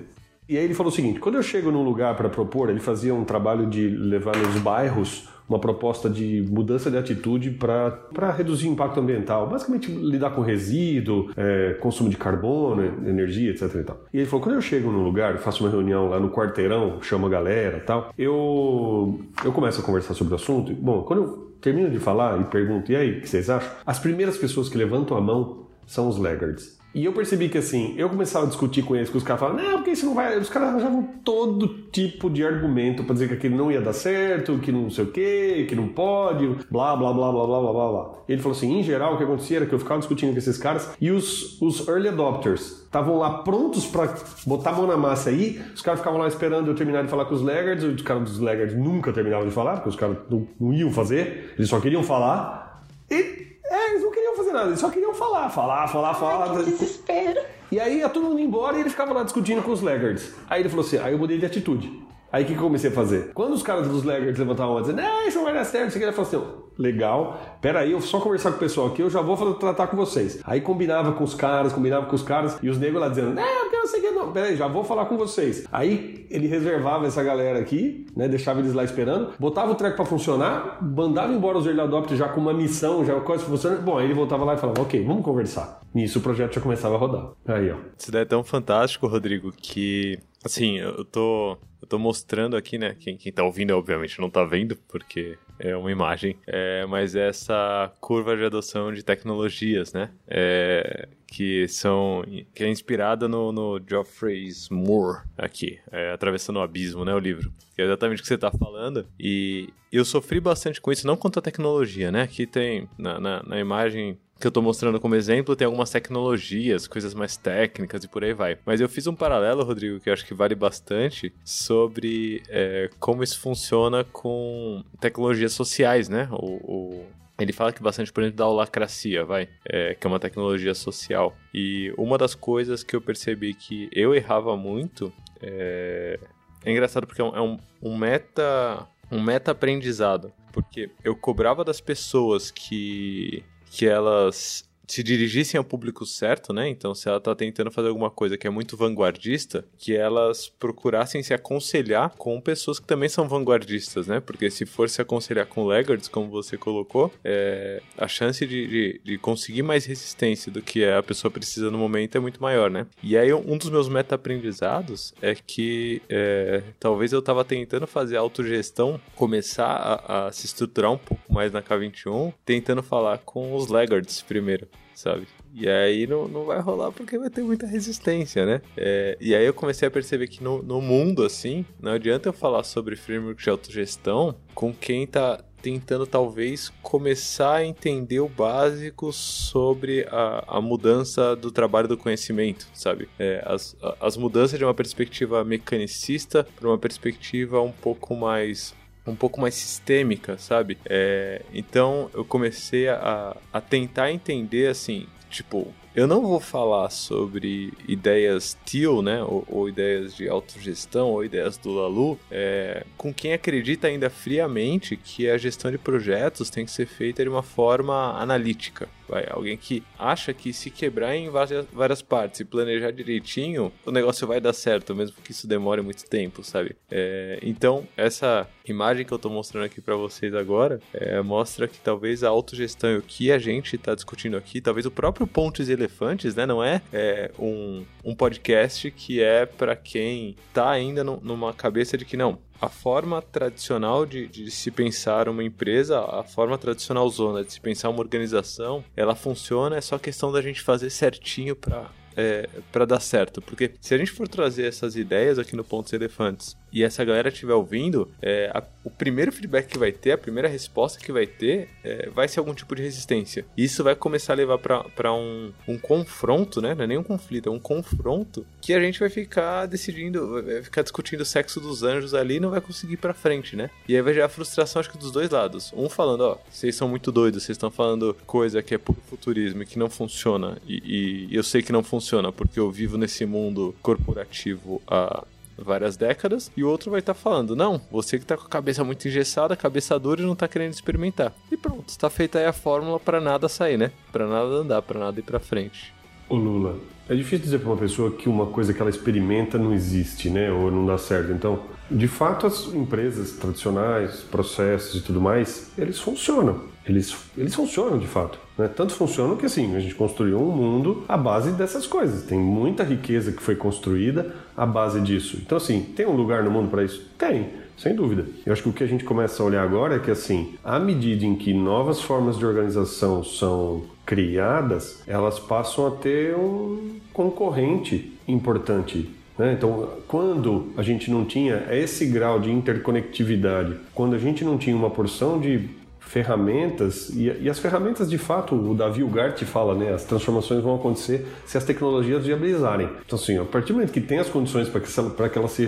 E aí ele falou o seguinte: quando eu chego num lugar para propor, ele fazia um trabalho de levar nos bairros uma proposta de mudança de atitude para reduzir o impacto ambiental, basicamente lidar com resíduo, é, consumo de carbono, energia, etc. E, tal. e ele falou: quando eu chego num lugar, faço uma reunião lá no quarteirão, chamo a galera tal, eu, eu começo a conversar sobre o assunto. E, bom, quando eu termino de falar e pergunto, e aí, o que vocês acham? As primeiras pessoas que levantam a mão são os laggards. E eu percebi que assim, eu começava a discutir com eles, que os caras falavam, não, porque isso não vai. Os caras arranjavam todo tipo de argumento para dizer que aquilo não ia dar certo, que não sei o quê, que não pode, blá, blá, blá, blá, blá, blá, blá, blá. Ele falou assim: em geral, o que acontecia era que eu ficava discutindo com esses caras e os, os early adopters estavam lá prontos para botar a mão na massa aí, os caras ficavam lá esperando eu terminar de falar com os laggards, os caras dos laggards nunca terminavam de falar, porque os caras não, não iam fazer, eles só queriam falar. E é, eles não queriam fazer nada, eles só queriam falar, falar, falar, falar. Ai, que desespero. E aí ia todo mundo embora e ele ficava lá discutindo com os laggards. Aí ele falou assim: aí eu mudei de atitude. Aí o que, que eu comecei a fazer? Quando os caras dos laggards levantavam a dizer, não, isso não vai dar certo, ele falou assim, legal, peraí, eu só conversar com o pessoal aqui, eu já vou tratar com vocês. Aí combinava com os caras, combinava com os caras, e os negros lá dizendo, não, porque eu sei que não, peraí, já vou falar com vocês. Aí ele reservava essa galera aqui, né, deixava eles lá esperando, botava o treco pra funcionar, mandava embora os early adopters já com uma missão, já coisa funcionando. Bom, aí ele voltava lá e falava, ok, vamos conversar. Nisso o projeto já começava a rodar. Aí, ó. Isso daí é tão fantástico, Rodrigo, que, assim, eu tô eu tô mostrando aqui, né? Quem, quem tá ouvindo, obviamente, não tá vendo, porque é uma imagem. É, mas essa curva de adoção de tecnologias, né? É, que são que é inspirada no, no Geoffrey Moore aqui, é, atravessando o abismo, né, o livro. Que é exatamente o que você está falando. E eu sofri bastante com isso, não quanto a tecnologia, né? Aqui tem na, na, na imagem que eu tô mostrando como exemplo, tem algumas tecnologias, coisas mais técnicas e por aí vai. Mas eu fiz um paralelo, Rodrigo, que eu acho que vale bastante, sobre é, como isso funciona com tecnologias sociais, né? O, o, ele fala que bastante, por exemplo, da holacracia, vai, é, que é uma tecnologia social. E uma das coisas que eu percebi que eu errava muito é, é engraçado porque é um, é um meta um meta aprendizado, porque eu cobrava das pessoas que que elas se dirigissem ao público certo, né? Então, se ela está tentando fazer alguma coisa que é muito vanguardista, que elas procurassem se aconselhar com pessoas que também são vanguardistas, né? Porque se for se aconselhar com laggards, como você colocou, é, a chance de, de, de, conseguir mais resistência do que a pessoa precisa no momento é muito maior, né? E aí, um dos meus meta-aprendizados é que é, talvez eu estava tentando fazer autogestão, começar a, a se estruturar um pouco mais na K21, tentando falar com os laggards primeiro sabe? E aí não, não vai rolar porque vai ter muita resistência, né? É, e aí eu comecei a perceber que no, no mundo, assim, não adianta eu falar sobre framework de autogestão com quem tá tentando talvez começar a entender o básico sobre a, a mudança do trabalho do conhecimento, sabe? É, as, as mudanças de uma perspectiva mecanicista para uma perspectiva um pouco mais um pouco mais sistêmica, sabe? É, então eu comecei a, a tentar entender assim, tipo, eu não vou falar sobre ideias teal, né, ou, ou ideias de autogestão, ou ideias do Lalu, é, com quem acredita ainda friamente que a gestão de projetos tem que ser feita de uma forma analítica. Vai, alguém que acha que se quebrar em várias, várias partes e planejar direitinho, o negócio vai dar certo, mesmo que isso demore muito tempo, sabe? É, então, essa imagem que eu tô mostrando aqui para vocês agora é, mostra que talvez a autogestão e o que a gente tá discutindo aqui, talvez o próprio Pontes e Elefantes, né? Não é, é um, um podcast que é para quem tá ainda no, numa cabeça de que não, a forma tradicional de, de, se pensar uma empresa, a forma tradicional zona de se pensar uma organização, ela funciona, é só questão da gente fazer certinho para é, para dar certo. Porque se a gente for trazer essas ideias aqui no Pontos Elefantes e essa galera estiver ouvindo, é, a, o primeiro feedback que vai ter, a primeira resposta que vai ter, é, vai ser algum tipo de resistência. Isso vai começar a levar para um, um confronto, né? Não é nem um conflito, é um confronto que a gente vai ficar decidindo, vai ficar discutindo o sexo dos anjos ali e não vai conseguir ir pra frente, né? E aí vai gerar frustração, acho que dos dois lados. Um falando, ó, vocês são muito doidos, vocês estão falando coisa que é puro futurismo e que não funciona. E, e eu sei que não funciona porque eu vivo nesse mundo corporativo há várias décadas, e o outro vai estar tá falando: não, você que tá com a cabeça muito engessada, cabeça dura e não tá querendo experimentar. E pronto, está feita aí a fórmula para nada sair, né? Para nada andar, para nada ir para frente. Ô Lula, é difícil dizer para uma pessoa que uma coisa que ela experimenta não existe, né? Ou não dá certo. Então, de fato, as empresas tradicionais, processos e tudo mais, eles funcionam. Eles, eles funcionam de fato. Né? Tanto funcionam que assim, a gente construiu um mundo à base dessas coisas. Tem muita riqueza que foi construída à base disso. Então, assim, tem um lugar no mundo para isso? Tem. Sem dúvida. Eu acho que o que a gente começa a olhar agora é que, assim, à medida em que novas formas de organização são criadas, elas passam a ter um concorrente importante né? então, quando a gente não tinha esse grau de interconectividade, quando a gente não tinha uma porção de ferramentas, e, e, as ferramentas de fato, o Davi Ugart fala, né, as transformações vão acontecer se as tecnologias viabilizarem. Então, assim, a partir do momento que tem as condições para que, que, elas se,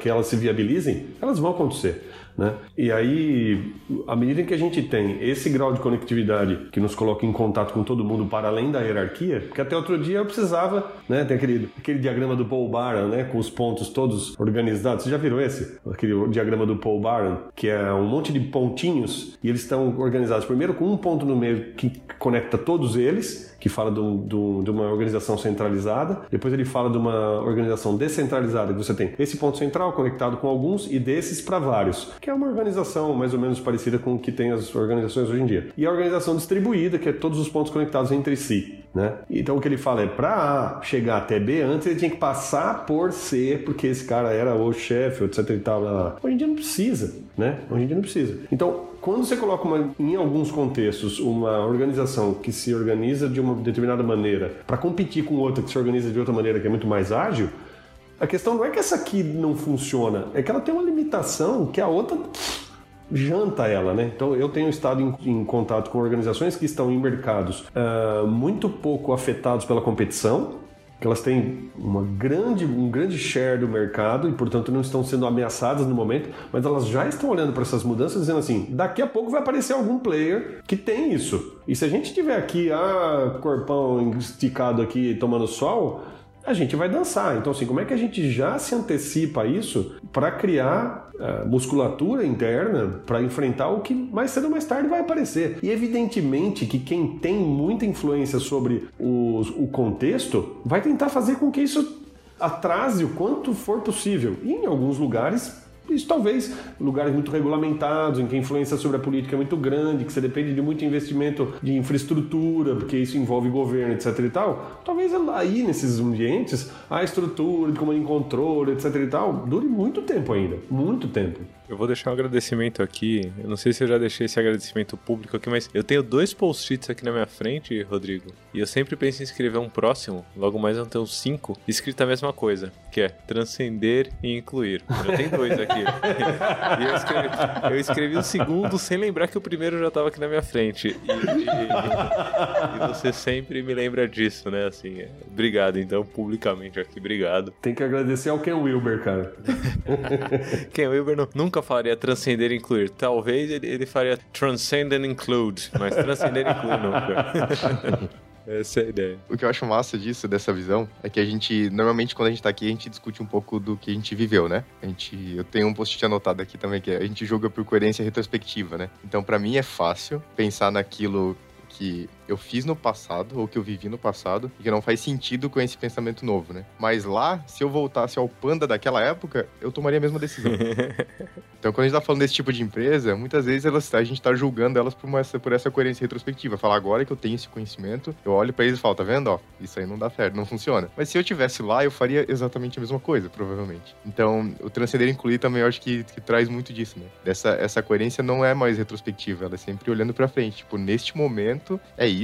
que elas se viabilizem, elas vão acontecer. Né? E aí, à medida que a gente tem esse grau de conectividade que nos coloca em contato com todo mundo para além da hierarquia, porque até outro dia eu precisava, né? Tem aquele, aquele diagrama do Paul Baran, né? Com os pontos todos organizados. Você já viram esse? Aquele diagrama do Paul Baran, que é um monte de pontinhos e eles estão organizados primeiro com um ponto no meio que conecta todos eles que fala do, do, de uma organização centralizada. Depois ele fala de uma organização descentralizada, que você tem esse ponto central conectado com alguns e desses para vários, que é uma organização mais ou menos parecida com o que tem as organizações hoje em dia. E a organização distribuída, que é todos os pontos conectados entre si. Né? Então o que ele fala é para A chegar até B, antes ele tinha que passar por C, porque esse cara era o chefe, etc e tal. Lá. Hoje em dia não precisa, né? Hoje em dia não precisa. Então, quando você coloca uma, em alguns contextos uma organização que se organiza de uma determinada maneira para competir com outra que se organiza de outra maneira que é muito mais ágil, a questão não é que essa aqui não funciona, é que ela tem uma limitação que a outra janta ela, né? Então eu tenho estado em, em contato com organizações que estão em mercados uh, muito pouco afetados pela competição, que elas têm uma grande, um grande share do mercado e, portanto, não estão sendo ameaçadas no momento, mas elas já estão olhando para essas mudanças dizendo assim: daqui a pouco vai aparecer algum player que tem isso. E se a gente tiver aqui, ah, corpão esticado aqui tomando sol, a gente vai dançar. Então, assim, como é que a gente já se antecipa a isso para criar musculatura interna para enfrentar o que mais cedo ou mais tarde vai aparecer? E evidentemente que quem tem muita influência sobre o, o contexto vai tentar fazer com que isso atrase o quanto for possível. E em alguns lugares isso talvez lugares muito regulamentados, em que a influência sobre a política é muito grande, que você depende de muito investimento de infraestrutura, porque isso envolve governo, etc e tal. Talvez aí nesses ambientes a estrutura de comando e controle, etc e tal, dure muito tempo ainda, muito tempo. Eu vou deixar um agradecimento aqui. Eu não sei se eu já deixei esse agradecimento público aqui, mas eu tenho dois post-its aqui na minha frente, Rodrigo. E eu sempre penso em escrever um próximo, logo mais eu tenho cinco, escrito a mesma coisa, que é transcender e incluir. Eu tenho dois aqui. e eu escrevi, eu escrevi o segundo sem lembrar que o primeiro já estava aqui na minha frente. E, e, e, você sempre me lembra disso, né? Assim, é, obrigado, então, publicamente aqui, obrigado. Tem que agradecer ao Ken Wilber, cara. Ken Wilber não, nunca nunca faria transcender e incluir. Talvez ele, ele faria transcend and include, mas transcender e incluir nunca. Essa é a ideia. O que eu acho massa disso, dessa visão, é que a gente, normalmente quando a gente tá aqui, a gente discute um pouco do que a gente viveu, né? A gente, eu tenho um post anotado aqui também, que é, a gente julga por coerência retrospectiva, né? Então, pra mim é fácil pensar naquilo que eu fiz no passado, ou que eu vivi no passado, e que não faz sentido com esse pensamento novo, né? Mas lá, se eu voltasse ao panda daquela época, eu tomaria a mesma decisão. então, quando a gente tá falando desse tipo de empresa, muitas vezes elas, a gente tá julgando elas por, uma, por essa coerência retrospectiva. Falar agora que eu tenho esse conhecimento, eu olho para eles e falo, tá vendo? Ó, isso aí não dá certo, não funciona. Mas se eu tivesse lá, eu faria exatamente a mesma coisa, provavelmente. Então, o transcender e incluir também eu acho que, que traz muito disso, né? Dessa, essa coerência não é mais retrospectiva, ela é sempre olhando para frente. Tipo, neste momento, é isso,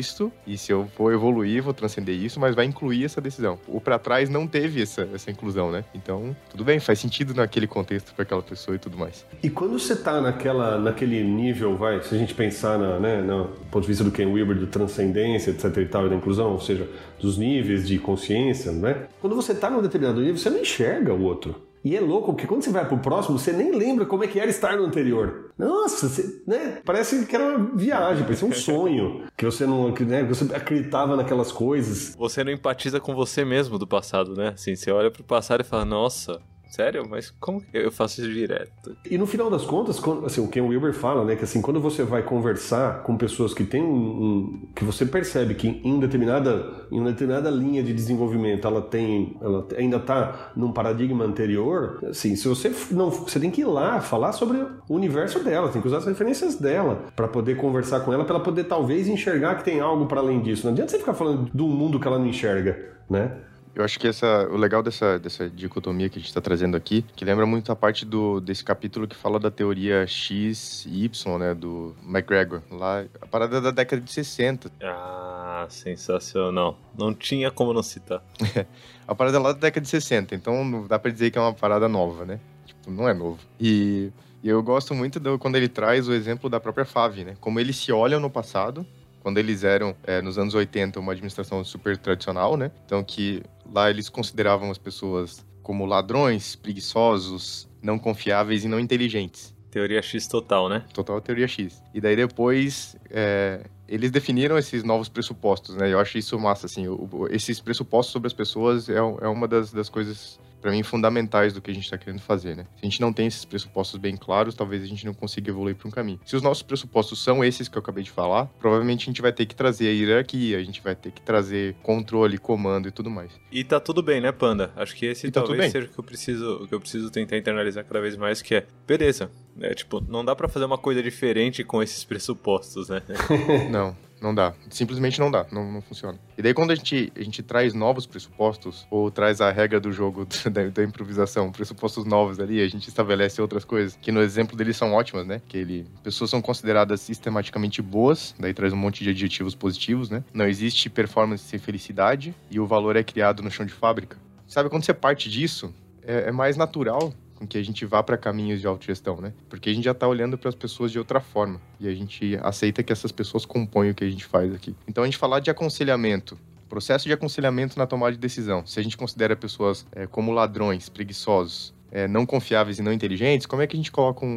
e se eu for evoluir, vou transcender isso, mas vai incluir essa decisão. O para trás não teve essa, essa inclusão, né? Então, tudo bem, faz sentido naquele contexto para aquela pessoa e tudo mais. E quando você tá naquela, naquele nível, vai, se a gente pensar na, né, no ponto de vista do Ken Wilber, do transcendência, etc e tal, e da inclusão, ou seja, dos níveis de consciência, né? Quando você tá num determinado nível, você não enxerga o outro. E é louco, porque quando você vai pro próximo, você nem lembra como é que era estar no anterior. Nossa, você, né? Parece que era uma viagem, parecia um sonho. Que você não. Que, né, você acreditava naquelas coisas. Você não empatiza com você mesmo do passado, né? Assim, você olha pro passado e fala, nossa, sério? Mas como que eu faço isso direto? E no final das contas, assim, o Ken Wilber fala, né, que assim, quando você vai conversar com pessoas que têm um, um- que você percebe que em determinada, em uma determinada linha de desenvolvimento, ela tem, ela ainda está num paradigma anterior, assim, se você não, você tem que ir lá falar sobre o universo dela, tem que usar as referências dela para poder conversar com ela, para ela poder talvez enxergar que tem algo para além disso. Não adianta você ficar falando de um mundo que ela não enxerga, né? Eu acho que essa, o legal dessa, dessa dicotomia que a gente está trazendo aqui, que lembra muito a parte do, desse capítulo que fala da teoria X e Y, né, do McGregor. Lá, a parada da década de 60. Ah, sensacional. Não tinha como não citar. A parada lá da década de 60, então não dá pra dizer que é uma parada nova, né? Tipo, não é novo. E, e eu gosto muito do, quando ele traz o exemplo da própria Fave, né? Como eles se olham no passado, quando eles eram, é, nos anos 80, uma administração super tradicional, né? Então que lá eles consideravam as pessoas como ladrões, preguiçosos, não confiáveis e não inteligentes. Teoria X total, né? Total teoria X. E daí depois é, eles definiram esses novos pressupostos, né? Eu acho isso massa, assim. o- esses pressupostos sobre as pessoas é, é uma das, das coisas, para mim, fundamentais do que a gente está querendo fazer, né? Se a gente não tem esses pressupostos bem claros, talvez a gente não consiga evoluir para um caminho. Se os nossos pressupostos são esses que eu acabei de falar, provavelmente a gente vai ter que trazer a hierarquia, a gente vai ter que trazer controle, comando e tudo mais. E tá tudo bem, né, Panda? Acho que esse tá talvez bem. seja o que eu preciso, o que eu preciso tentar internalizar cada vez mais, que é, beleza, é tipo, não dá pra fazer uma coisa diferente com esses pressupostos, né? Não, não dá. Simplesmente não dá, não, não funciona. E daí quando a gente, a gente traz novos pressupostos, ou traz a regra do jogo da, da improvisação, pressupostos novos ali, a gente estabelece outras coisas, que no exemplo deles são ótimas, né? Que ele, pessoas são consideradas sistematicamente boas, daí traz um monte de adjetivos positivos, né? Não existe performance sem felicidade, e o valor é criado no chão de fábrica. Sabe, quando você parte disso, é, é mais natural com que a gente vá para caminhos de autogestão, né? Porque a gente já tá olhando para as pessoas de outra forma e a gente aceita que essas pessoas compõem o que a gente faz aqui. Então a gente falar de aconselhamento, processo de aconselhamento na tomada de decisão. Se a gente considera pessoas é, como ladrões, preguiçosos, é, não confiáveis e não inteligentes, como é que a gente coloca um,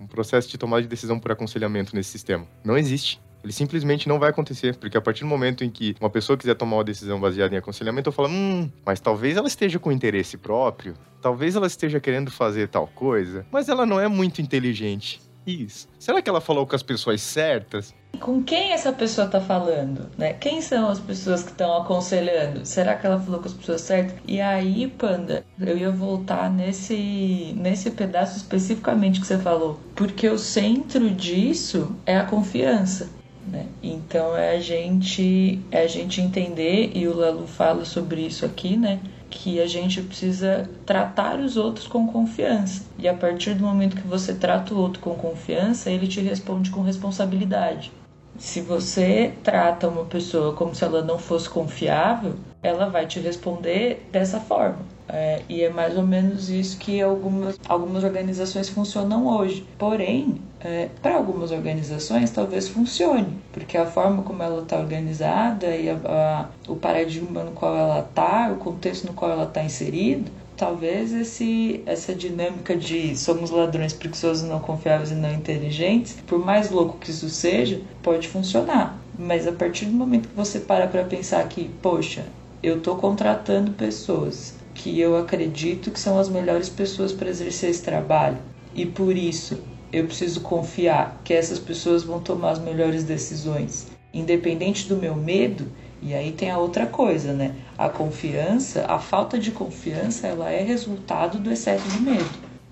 um- um processo de tomada de decisão por aconselhamento nesse sistema? Não existe. Ele simplesmente não vai acontecer, porque a partir do momento em que uma pessoa quiser tomar uma decisão baseada em aconselhamento, eu falo, hum, mas talvez ela esteja com interesse próprio, talvez ela esteja querendo fazer tal coisa, mas ela não é muito inteligente. Isso. Será que ela falou com as pessoas certas? Com quem essa pessoa tá falando, né? Quem são as pessoas que estão aconselhando? Será que ela falou com as pessoas certas? E aí, Panda, eu ia voltar nesse nesse pedaço especificamente que você falou, porque o centro disso é a confiança. Né? Então é a gente é a gente entender e o Lalu fala sobre isso aqui, né? Que a gente precisa tratar os outros com confiança. E a partir do momento que você trata o outro com confiança, ele te responde com responsabilidade. Se você trata uma pessoa como se ela não fosse confiável, ela vai te responder dessa forma. É, e é mais ou menos isso que algumas, algumas organizações funcionam hoje. Porém, é, para algumas organizações talvez funcione, porque a forma como ela está organizada e a- a- o paradigma no qual ela está, o contexto no qual ela está inserido, talvez esse, essa dinâmica de somos ladrões preguiçosos, não confiáveis e não inteligentes, por mais louco que isso seja, pode funcionar. Mas a partir do momento que você para para pensar que, poxa, eu estou contratando pessoas que eu acredito que são as melhores pessoas para exercer esse trabalho e por isso eu preciso confiar que essas pessoas vão tomar as melhores decisões, independente do meu medo. E aí tem a outra coisa, né? A confiança, a falta de confiança, ela é resultado do excesso de medo.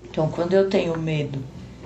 Então, quando eu tenho medo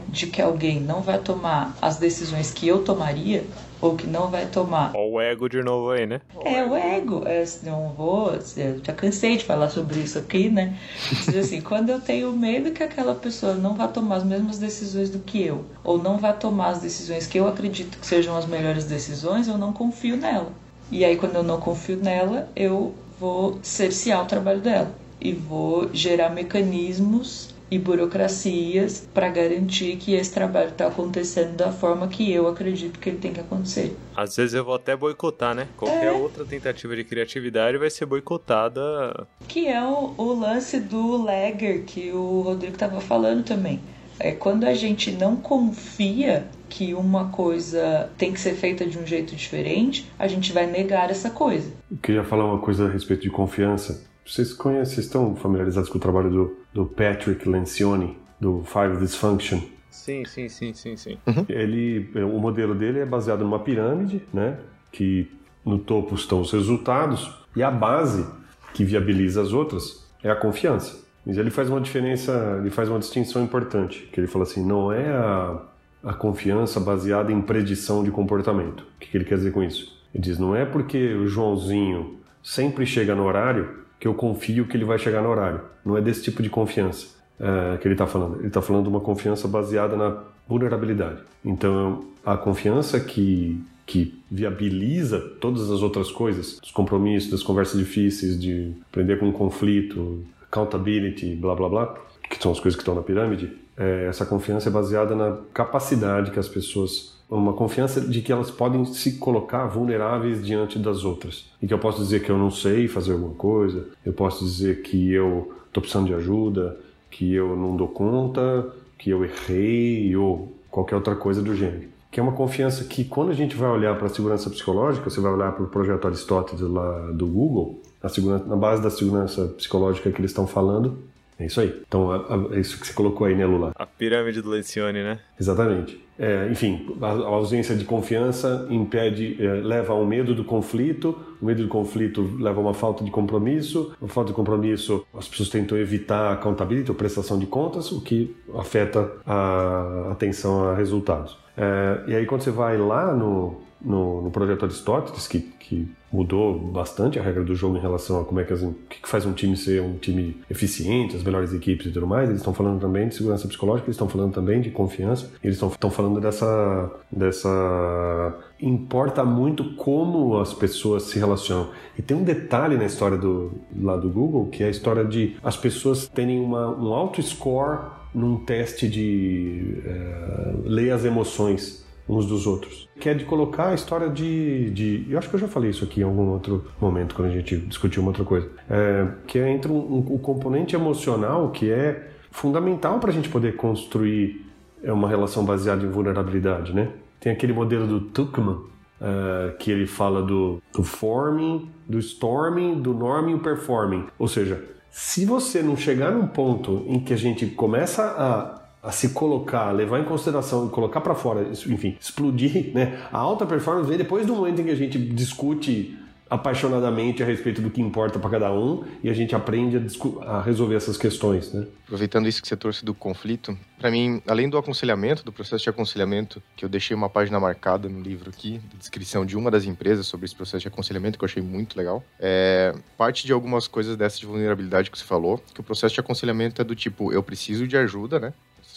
de que alguém não vai tomar as decisões que eu tomaria, ou que não vai tomar. Ó o ego de novo aí, né? É o ego. Eu não vou. Eu já cansei de falar sobre isso aqui, né? Diz assim, quando eu tenho medo que aquela pessoa não vá tomar as mesmas decisões do que eu, ou não vá tomar as decisões que eu acredito que sejam as melhores decisões, eu não confio nela. E aí, quando eu não confio nela, eu vou cercear o trabalho dela e vou gerar mecanismos e burocracias para garantir que esse trabalho está acontecendo da forma que eu acredito que ele tem que acontecer. Às vezes eu vou até boicotar, né? Qualquer É. outra tentativa de criatividade vai ser boicotada. Que é o, o lance do lagger que o Rodrigo estava falando também. É quando a gente não confia que uma coisa tem que ser feita de um jeito diferente, a gente vai negar essa coisa. Eu queria falar uma coisa a respeito de confiança. Vocês conhecem, vocês estão familiarizados com o trabalho do, do Patrick Lencioni, do Five Dysfunction? Sim, sim, sim, sim, sim. Ele, o modelo dele é baseado numa pirâmide, né? Que no topo estão os resultados e a base que viabiliza as outras é a confiança. Mas ele faz uma diferença, ele faz uma distinção importante, que ele fala assim, não é a, a confiança baseada em predição de comportamento. O que, que ele quer dizer com isso? Ele diz, não é porque o Joãozinho sempre chega no horário que eu confio que ele vai chegar no horário. Não é desse tipo de confiança eh, que ele está falando. Ele está falando de uma confiança baseada na vulnerabilidade. Então, a confiança que, que viabiliza todas as outras coisas, dos compromissos, das conversas difíceis, de aprender com o conflito, accountability, blá blá blá, que são as coisas que estão na pirâmide, eh, essa confiança é baseada na capacidade que as pessoas uma confiança de que elas podem se colocar vulneráveis diante das outras. E que eu posso dizer que eu não sei fazer alguma coisa, eu posso dizer que eu estou precisando de ajuda, que eu não dou conta, que eu errei ou qualquer outra coisa do gênero. Que é uma confiança que quando a gente vai olhar para a segurança psicológica, você vai olhar para o projeto Aristóteles lá do Google, na, segurança, na base da segurança psicológica que eles estão falando, é isso aí. Então, é isso que você colocou aí, né, Lula? A pirâmide do Lencioni, né? Exatamente. É, enfim, a, ausência de confiança impede, é, leva ao medo do conflito, o medo do conflito leva a uma falta de compromisso, a falta de compromisso, as pessoas tentam evitar a accountability, ou prestação de contas, o que afeta a atenção a resultados. É, e aí quando você vai lá no, no, no projeto Aristóteles, que, que mudou bastante a regra do jogo em relação a como é que, as, que faz um time ser um time eficiente, as melhores equipes e tudo mais. Eles estão falando também de segurança psicológica, eles estão falando também de confiança, eles estão falando dessa dessa importa muito como as pessoas se relacionam. E tem um detalhe na história do lá do Google que é a história de as pessoas terem uma, um alto score num teste de eh, ler as emoções uns dos outros. Que é de colocar a história de, de. Eu acho que eu já falei isso aqui em algum outro momento, quando a gente discutiu uma outra coisa. É, que é entre um, um- o componente emocional, que é fundamental para a gente poder construir é, uma relação baseada em vulnerabilidade, né? Tem aquele modelo do Tuckman, é, que ele fala do, do forming, do storming, do norming e o performing. Ou seja, se você não chegar num ponto em que a gente começa a, a se colocar, levar em consideração, colocar para fora, enfim, explodir, né? A alta performance vem depois do momento em que a gente discute apaixonadamente a respeito do que importa para cada um e a gente aprende a, a resolver essas questões, né? Aproveitando isso que você trouxe do conflito, para mim, além do aconselhamento, do processo de aconselhamento, que eu deixei uma página marcada no livro aqui, de descrição de uma das empresas sobre esse processo de aconselhamento, que eu achei muito legal, é parte de algumas coisas dessa de vulnerabilidade que você falou, que o processo de aconselhamento é do tipo, eu preciso de ajuda, né?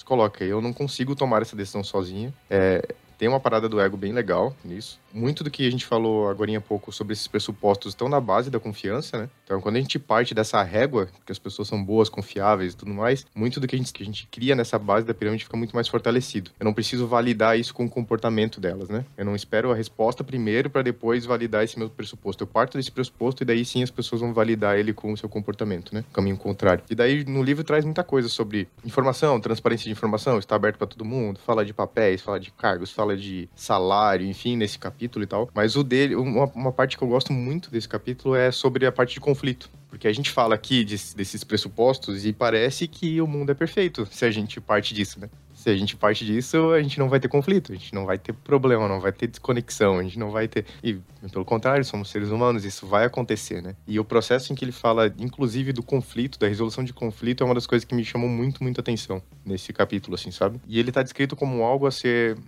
Coloca, eu não consigo tomar essa decisão sozinha. É, Tem uma parada do ego bem legal nisso. Muito do que a gente falou agora há pouco sobre esses pressupostos estão na base da confiança, né? Então, quando a gente parte dessa régua, que as pessoas são boas, confiáveis e tudo mais, muito do que a, gente, que a gente cria nessa base da pirâmide fica muito mais fortalecido. Eu não preciso validar isso com o comportamento delas, né? Eu não espero a resposta primeiro para depois validar esse meu pressuposto. Eu parto desse pressuposto e daí sim as pessoas vão validar ele com o seu comportamento, né? Caminho contrário. E daí no livro traz muita coisa sobre informação, transparência de informação, está aberto para todo mundo, fala de papéis, fala de cargos, fala de salário, enfim, nesse capítulo e tal. Mas o dele, uma, uma parte que eu gosto muito desse capítulo é sobre a parte de conflito. Porque a gente fala aqui de, desses pressupostos e parece que o mundo é perfeito se a gente parte disso, né? Se a gente parte disso, a gente não vai ter conflito, a gente não vai ter problema, não vai ter desconexão, a gente não vai ter. E, pelo contrário, somos seres humanos, isso vai acontecer, né? E o processo em que ele fala, inclusive, do conflito, da resolução de conflito, é uma das coisas que me chamou muito, muito atenção nesse capítulo, assim, sabe? E ele tá descrito como algo a ser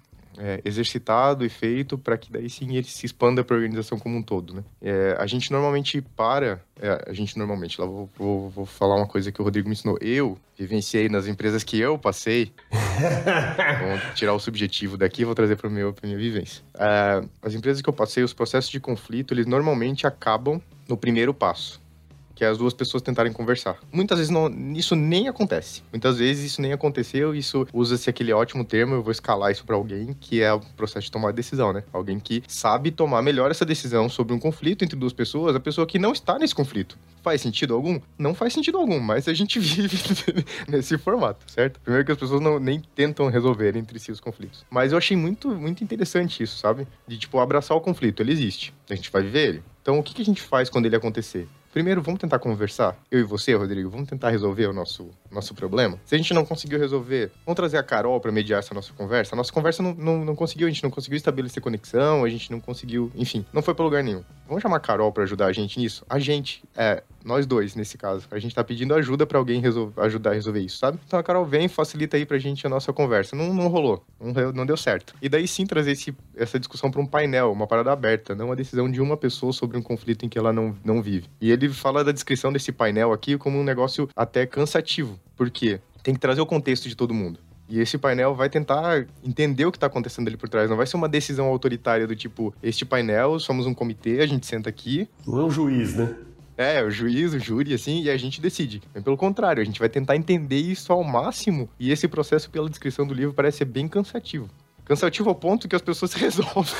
é, exercitado e feito para que daí sim ele se expanda para a organização como um todo, né? É, a gente normalmente para, é, a gente normalmente, lá vou, vou, vou, falar uma coisa que o Rodrigo me ensinou. Eu vivenciei nas empresas que eu passei, vou tirar o subjetivo daqui e vou trazer para a minha vivência. É, as empresas que eu passei, os processos de conflito, eles normalmente acabam no primeiro passo que é as duas pessoas tentarem conversar. Muitas vezes não, isso nem acontece. Muitas vezes isso nem aconteceu, isso usa-se aquele ótimo termo, eu vou escalar isso para alguém, que é o processo de tomar decisão, né? Alguém que sabe tomar melhor essa decisão sobre um conflito entre duas pessoas, a pessoa que não está nesse conflito. Faz sentido algum? Não faz sentido algum, mas a gente vive nesse formato, certo? Primeiro que as pessoas não, nem tentam resolver entre si os conflitos. Mas eu achei muito, muito interessante isso, sabe? De, tipo, abraçar o conflito. Ele existe. A gente vai viver ele. Então, o que, que a gente faz quando ele acontecer? Primeiro, vamos tentar conversar. Eu e você, Rodrigo, vamos tentar resolver o nosso, nosso problema. Se a gente não conseguiu resolver, vamos trazer a Carol para mediar essa nossa conversa. A nossa conversa não, não, não, conseguiu, a gente não conseguiu estabelecer conexão, a gente não conseguiu, enfim, não foi para lugar nenhum. Vamos chamar a Carol para ajudar a gente nisso? A gente, é, nós dois nesse caso. A gente tá pedindo ajuda para alguém resolver, ajudar a resolver isso, sabe? Então a Carol vem, facilita aí pra gente a nossa conversa. Não, não rolou, não, não deu certo. E daí sim trazer esse, essa discussão para um painel, uma parada aberta, não uma decisão de uma pessoa sobre um conflito em que ela não, não vive. E ele fala da descrição desse painel aqui como um negócio até cansativo. Por quê? Tem que trazer o contexto de todo mundo. E esse painel vai tentar entender o que está acontecendo ali por trás. Não vai ser uma decisão autoritária do tipo, este painel, somos um comitê, a gente senta aqui. Não é um juiz, né? É, o juiz, o júri, assim, e a gente decide. Mas pelo contrário, a gente vai tentar entender isso ao máximo. E esse processo, pela descrição do livro, parece ser bem cansativo. Cansativo ao ponto que as pessoas se resolvem.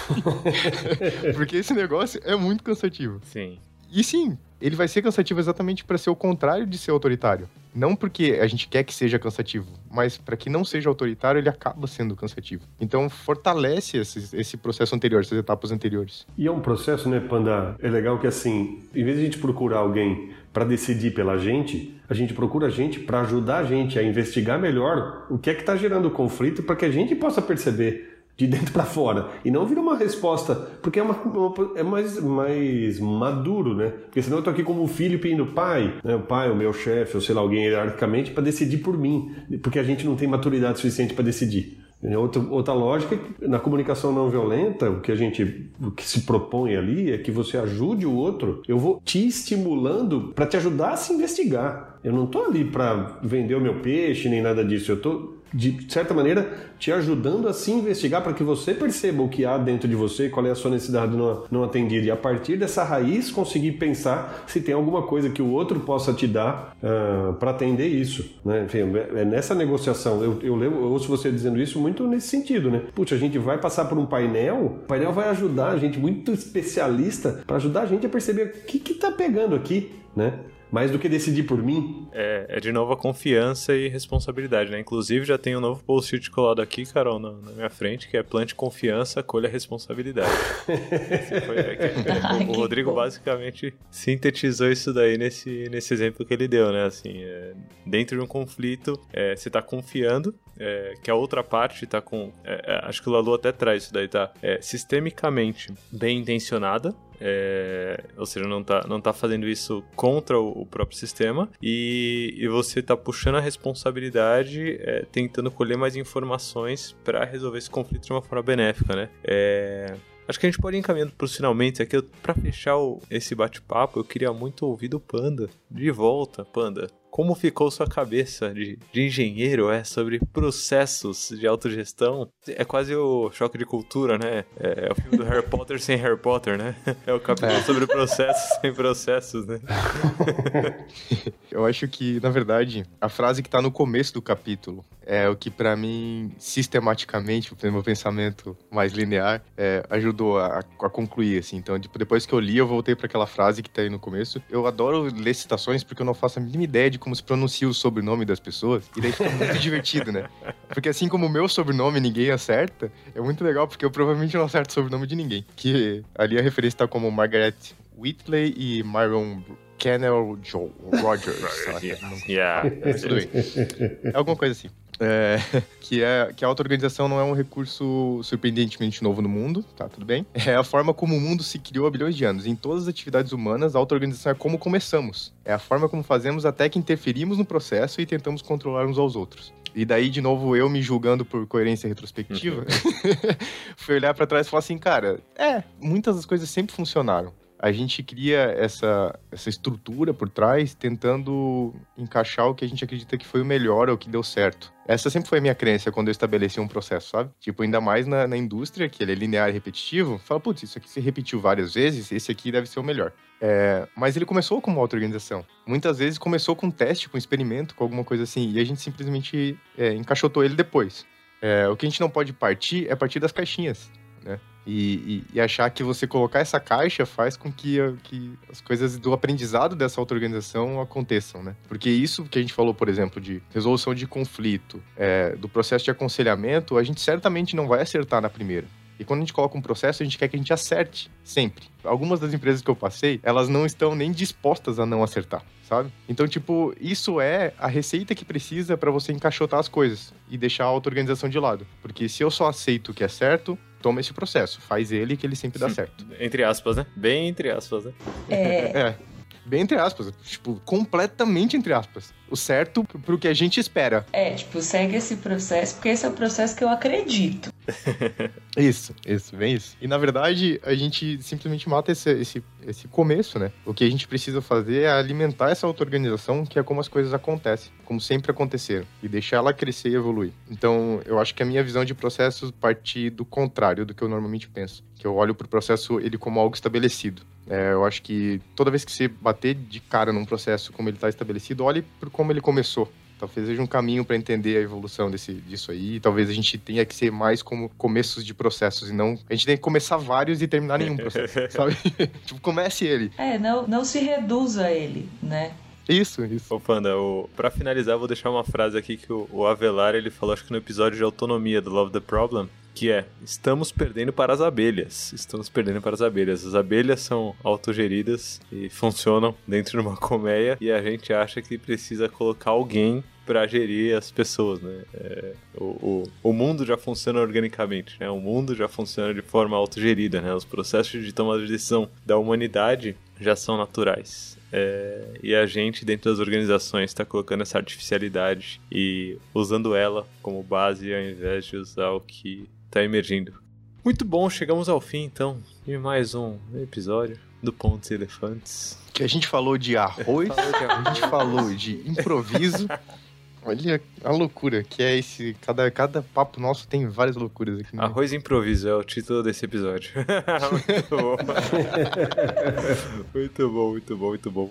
Porque esse negócio é muito cansativo. Sim. E sim, ele vai ser cansativo exatamente para ser o contrário de ser autoritário. Não porque a gente quer que seja cansativo, mas para que não seja autoritário, ele acaba sendo cansativo. Então, fortalece esse, esse, processo anterior, essas etapas anteriores. E é um processo, né, Panda? É legal que, assim, em vez de a gente procurar alguém para decidir pela gente, a gente procura a gente para ajudar a gente a investigar melhor o que é que está gerando conflito para que a gente possa perceber de dentro para fora e não vira uma resposta porque é, uma, uma, é mais, mais maduro, né? Porque senão eu tô aqui como um filho pedindo pai, né? o pai, o meu chefe, ou sei lá, alguém hierarquicamente para decidir por mim, porque a gente não tem maturidade suficiente para decidir. Outra, outra lógica, na comunicação não violenta, o que a gente o que se propõe ali é que você ajude o outro. Eu vou te estimulando para te ajudar a se investigar. Eu não tô ali para vender o meu peixe nem nada disso. Eu tô de certa maneira, te ajudando a se investigar para que você perceba o que há dentro de você, qual é a sua necessidade não, não atendida. E a partir dessa raiz, conseguir pensar se tem alguma coisa que o outro possa te dar uh, para atender isso. Né? Enfim, é, é nessa negociação. Eu, eu, levo, eu ouço você dizendo isso muito nesse sentido. Né? Puxa, a gente vai passar por um painel, o painel vai ajudar a gente, muito especialista, para ajudar a gente a perceber o que está pegando aqui. Né? Mais do que decidir por mim. É, é de novo a confiança e responsabilidade, né? Inclusive já tem um novo post-it colado aqui, Carol, na, na, minha frente, que é plante confiança, colha responsabilidade. foi, é, Ai, o, o Rodrigo basicamente sintetizou isso daí nesse, nesse exemplo que ele deu, né? Assim, é, dentro de um conflito, é, você está confiando é, que a outra parte está com. É, é, acho que o Lalu até traz isso daí, tá? É, sistemicamente bem intencionada, é, ou seja, não tá, não tá fazendo isso contra o, o próprio sistema e, e você tá puxando a responsabilidade, é, tentando colher mais informações para resolver esse conflito de uma forma benéfica, né? É, Acho que a gente pode ir encaminhando para finalmente aqui. Para fechar o, esse bate-papo, eu queria muito ouvir do Panda. De volta, Panda. Como ficou sua cabeça de, de engenheiro é sobre processos de autogestão. É quase o choque de cultura, né? É, é o filme do Harry Potter sem Harry Potter, né? É o capítulo é. sobre processos sem processos, né? Eu acho que, na verdade, a frase que tá no começo do capítulo é o que para mim, sistematicamente, o meu pensamento mais linear, é, ajudou a, a, concluir, assim. Então, tipo, depois que eu li, eu voltei para aquela frase que tá aí no começo. Eu adoro ler citações porque eu não faço a mínima ideia de como se pronuncia o sobrenome das pessoas. E daí fica muito divertido, né? Porque assim como o meu sobrenome ninguém acerta, é muito legal porque eu provavelmente não acerto o sobrenome de ninguém. Que ali a referência tá como Margaret Whitley e Myron Kennel Joe Rogers. yeah. É, tudo bem. É alguma coisa assim. É, que, é, que a auto-organização não é um recurso surpreendentemente novo no mundo, tá tudo bem? É a forma como o mundo se criou há bilhões de anos. Em todas as atividades humanas, a auto-organização é como começamos. É a forma como fazemos até que interferimos no processo e tentamos controlar uns aos outros. E daí, de novo, eu me julgando por coerência retrospectiva, fui olhar para trás e falar assim, cara, é, muitas das coisas sempre funcionaram a gente cria essa, essa estrutura por trás, tentando encaixar o que a gente acredita que foi o melhor ou que deu certo. Essa sempre foi a minha crença quando eu estabeleci um processo, sabe? Tipo, ainda mais na, na indústria, que ele é linear e repetitivo, fala, putz, isso aqui se repetiu várias vezes, esse aqui deve ser o melhor. É, mas ele começou como auto-organização. Muitas vezes começou com um teste, com um experimento, com alguma coisa assim, e a gente simplesmente é, encaixotou ele depois. É, o que a gente não pode partir é partir das caixinhas, né? E, e, e, achar que você colocar essa caixa faz com que, que as coisas do aprendizado dessa auto-organização aconteçam, né? Porque isso que a gente falou, por exemplo, de resolução de conflito, é, do processo de aconselhamento, a gente certamente não vai acertar na primeira. E quando a gente coloca um processo, a gente quer que a gente acerte sempre. Algumas das empresas que eu passei, elas não estão nem dispostas a não acertar, sabe? Então, tipo, isso é a receita que precisa para você encaixotar as coisas e deixar a auto-organização de lado. Porque se eu só aceito o que é certo, toma esse processo, faz ele que ele sempre dá certo. Entre aspas, né? Bem entre aspas, né? É. é. Bem entre aspas, tipo, completamente entre aspas. O certo pro que a gente espera. É, tipo, segue esse processo, porque esse é o processo que eu acredito. isso, isso, bem isso. E na verdade, a gente simplesmente mata esse, esse, esse começo, né? O que a gente precisa fazer é alimentar essa auto-organização, que é como as coisas acontecem, como sempre aconteceram, e deixar ela crescer e evoluir. Então, eu acho que a minha visão de processo parte do contrário do que eu normalmente penso. Que eu olho pro processo ele como algo estabelecido. É, eu acho que toda vez que você bater de cara num processo como ele está estabelecido, olhe por como ele começou. Talvez seja um caminho para entender a evolução desse, disso aí. Talvez a gente tenha que ser mais como começos de processos e não. A gente tem que começar vários e terminar nenhum processo, sabe? tipo, comece ele. É, não, não se reduza a ele, né? Isso, isso. Ô, Panda, o... pra finalizar, eu vou deixar uma frase aqui que o, o Avelar ele falou, acho que no episódio de autonomia do Love the Problem, que é: estamos perdendo para as abelhas. Estamos perdendo para as abelhas. As abelhas são autogeridas e funcionam dentro de uma colmeia e a gente acha que precisa colocar alguém para gerir as pessoas, né? É, o, o, o, mundo já funciona organicamente, né? O mundo já funciona de forma autogerida, né? Os processos de tomada de decisão da humanidade já são naturais. É, e a gente, dentro das organizações, está colocando essa artificialidade e usando ela como base ao invés de usar o que tá emergindo. Muito bom, chegamos ao fim então de mais um episódio do Pontos e Elefantes. Que a gente falou de arroz, a gente falou de improviso. Olha a loucura que é esse. Cada, cada papo nosso tem várias loucuras aqui. Né? Arroz e improviso é o título desse episódio. muito bom. muito bom, muito bom, muito bom.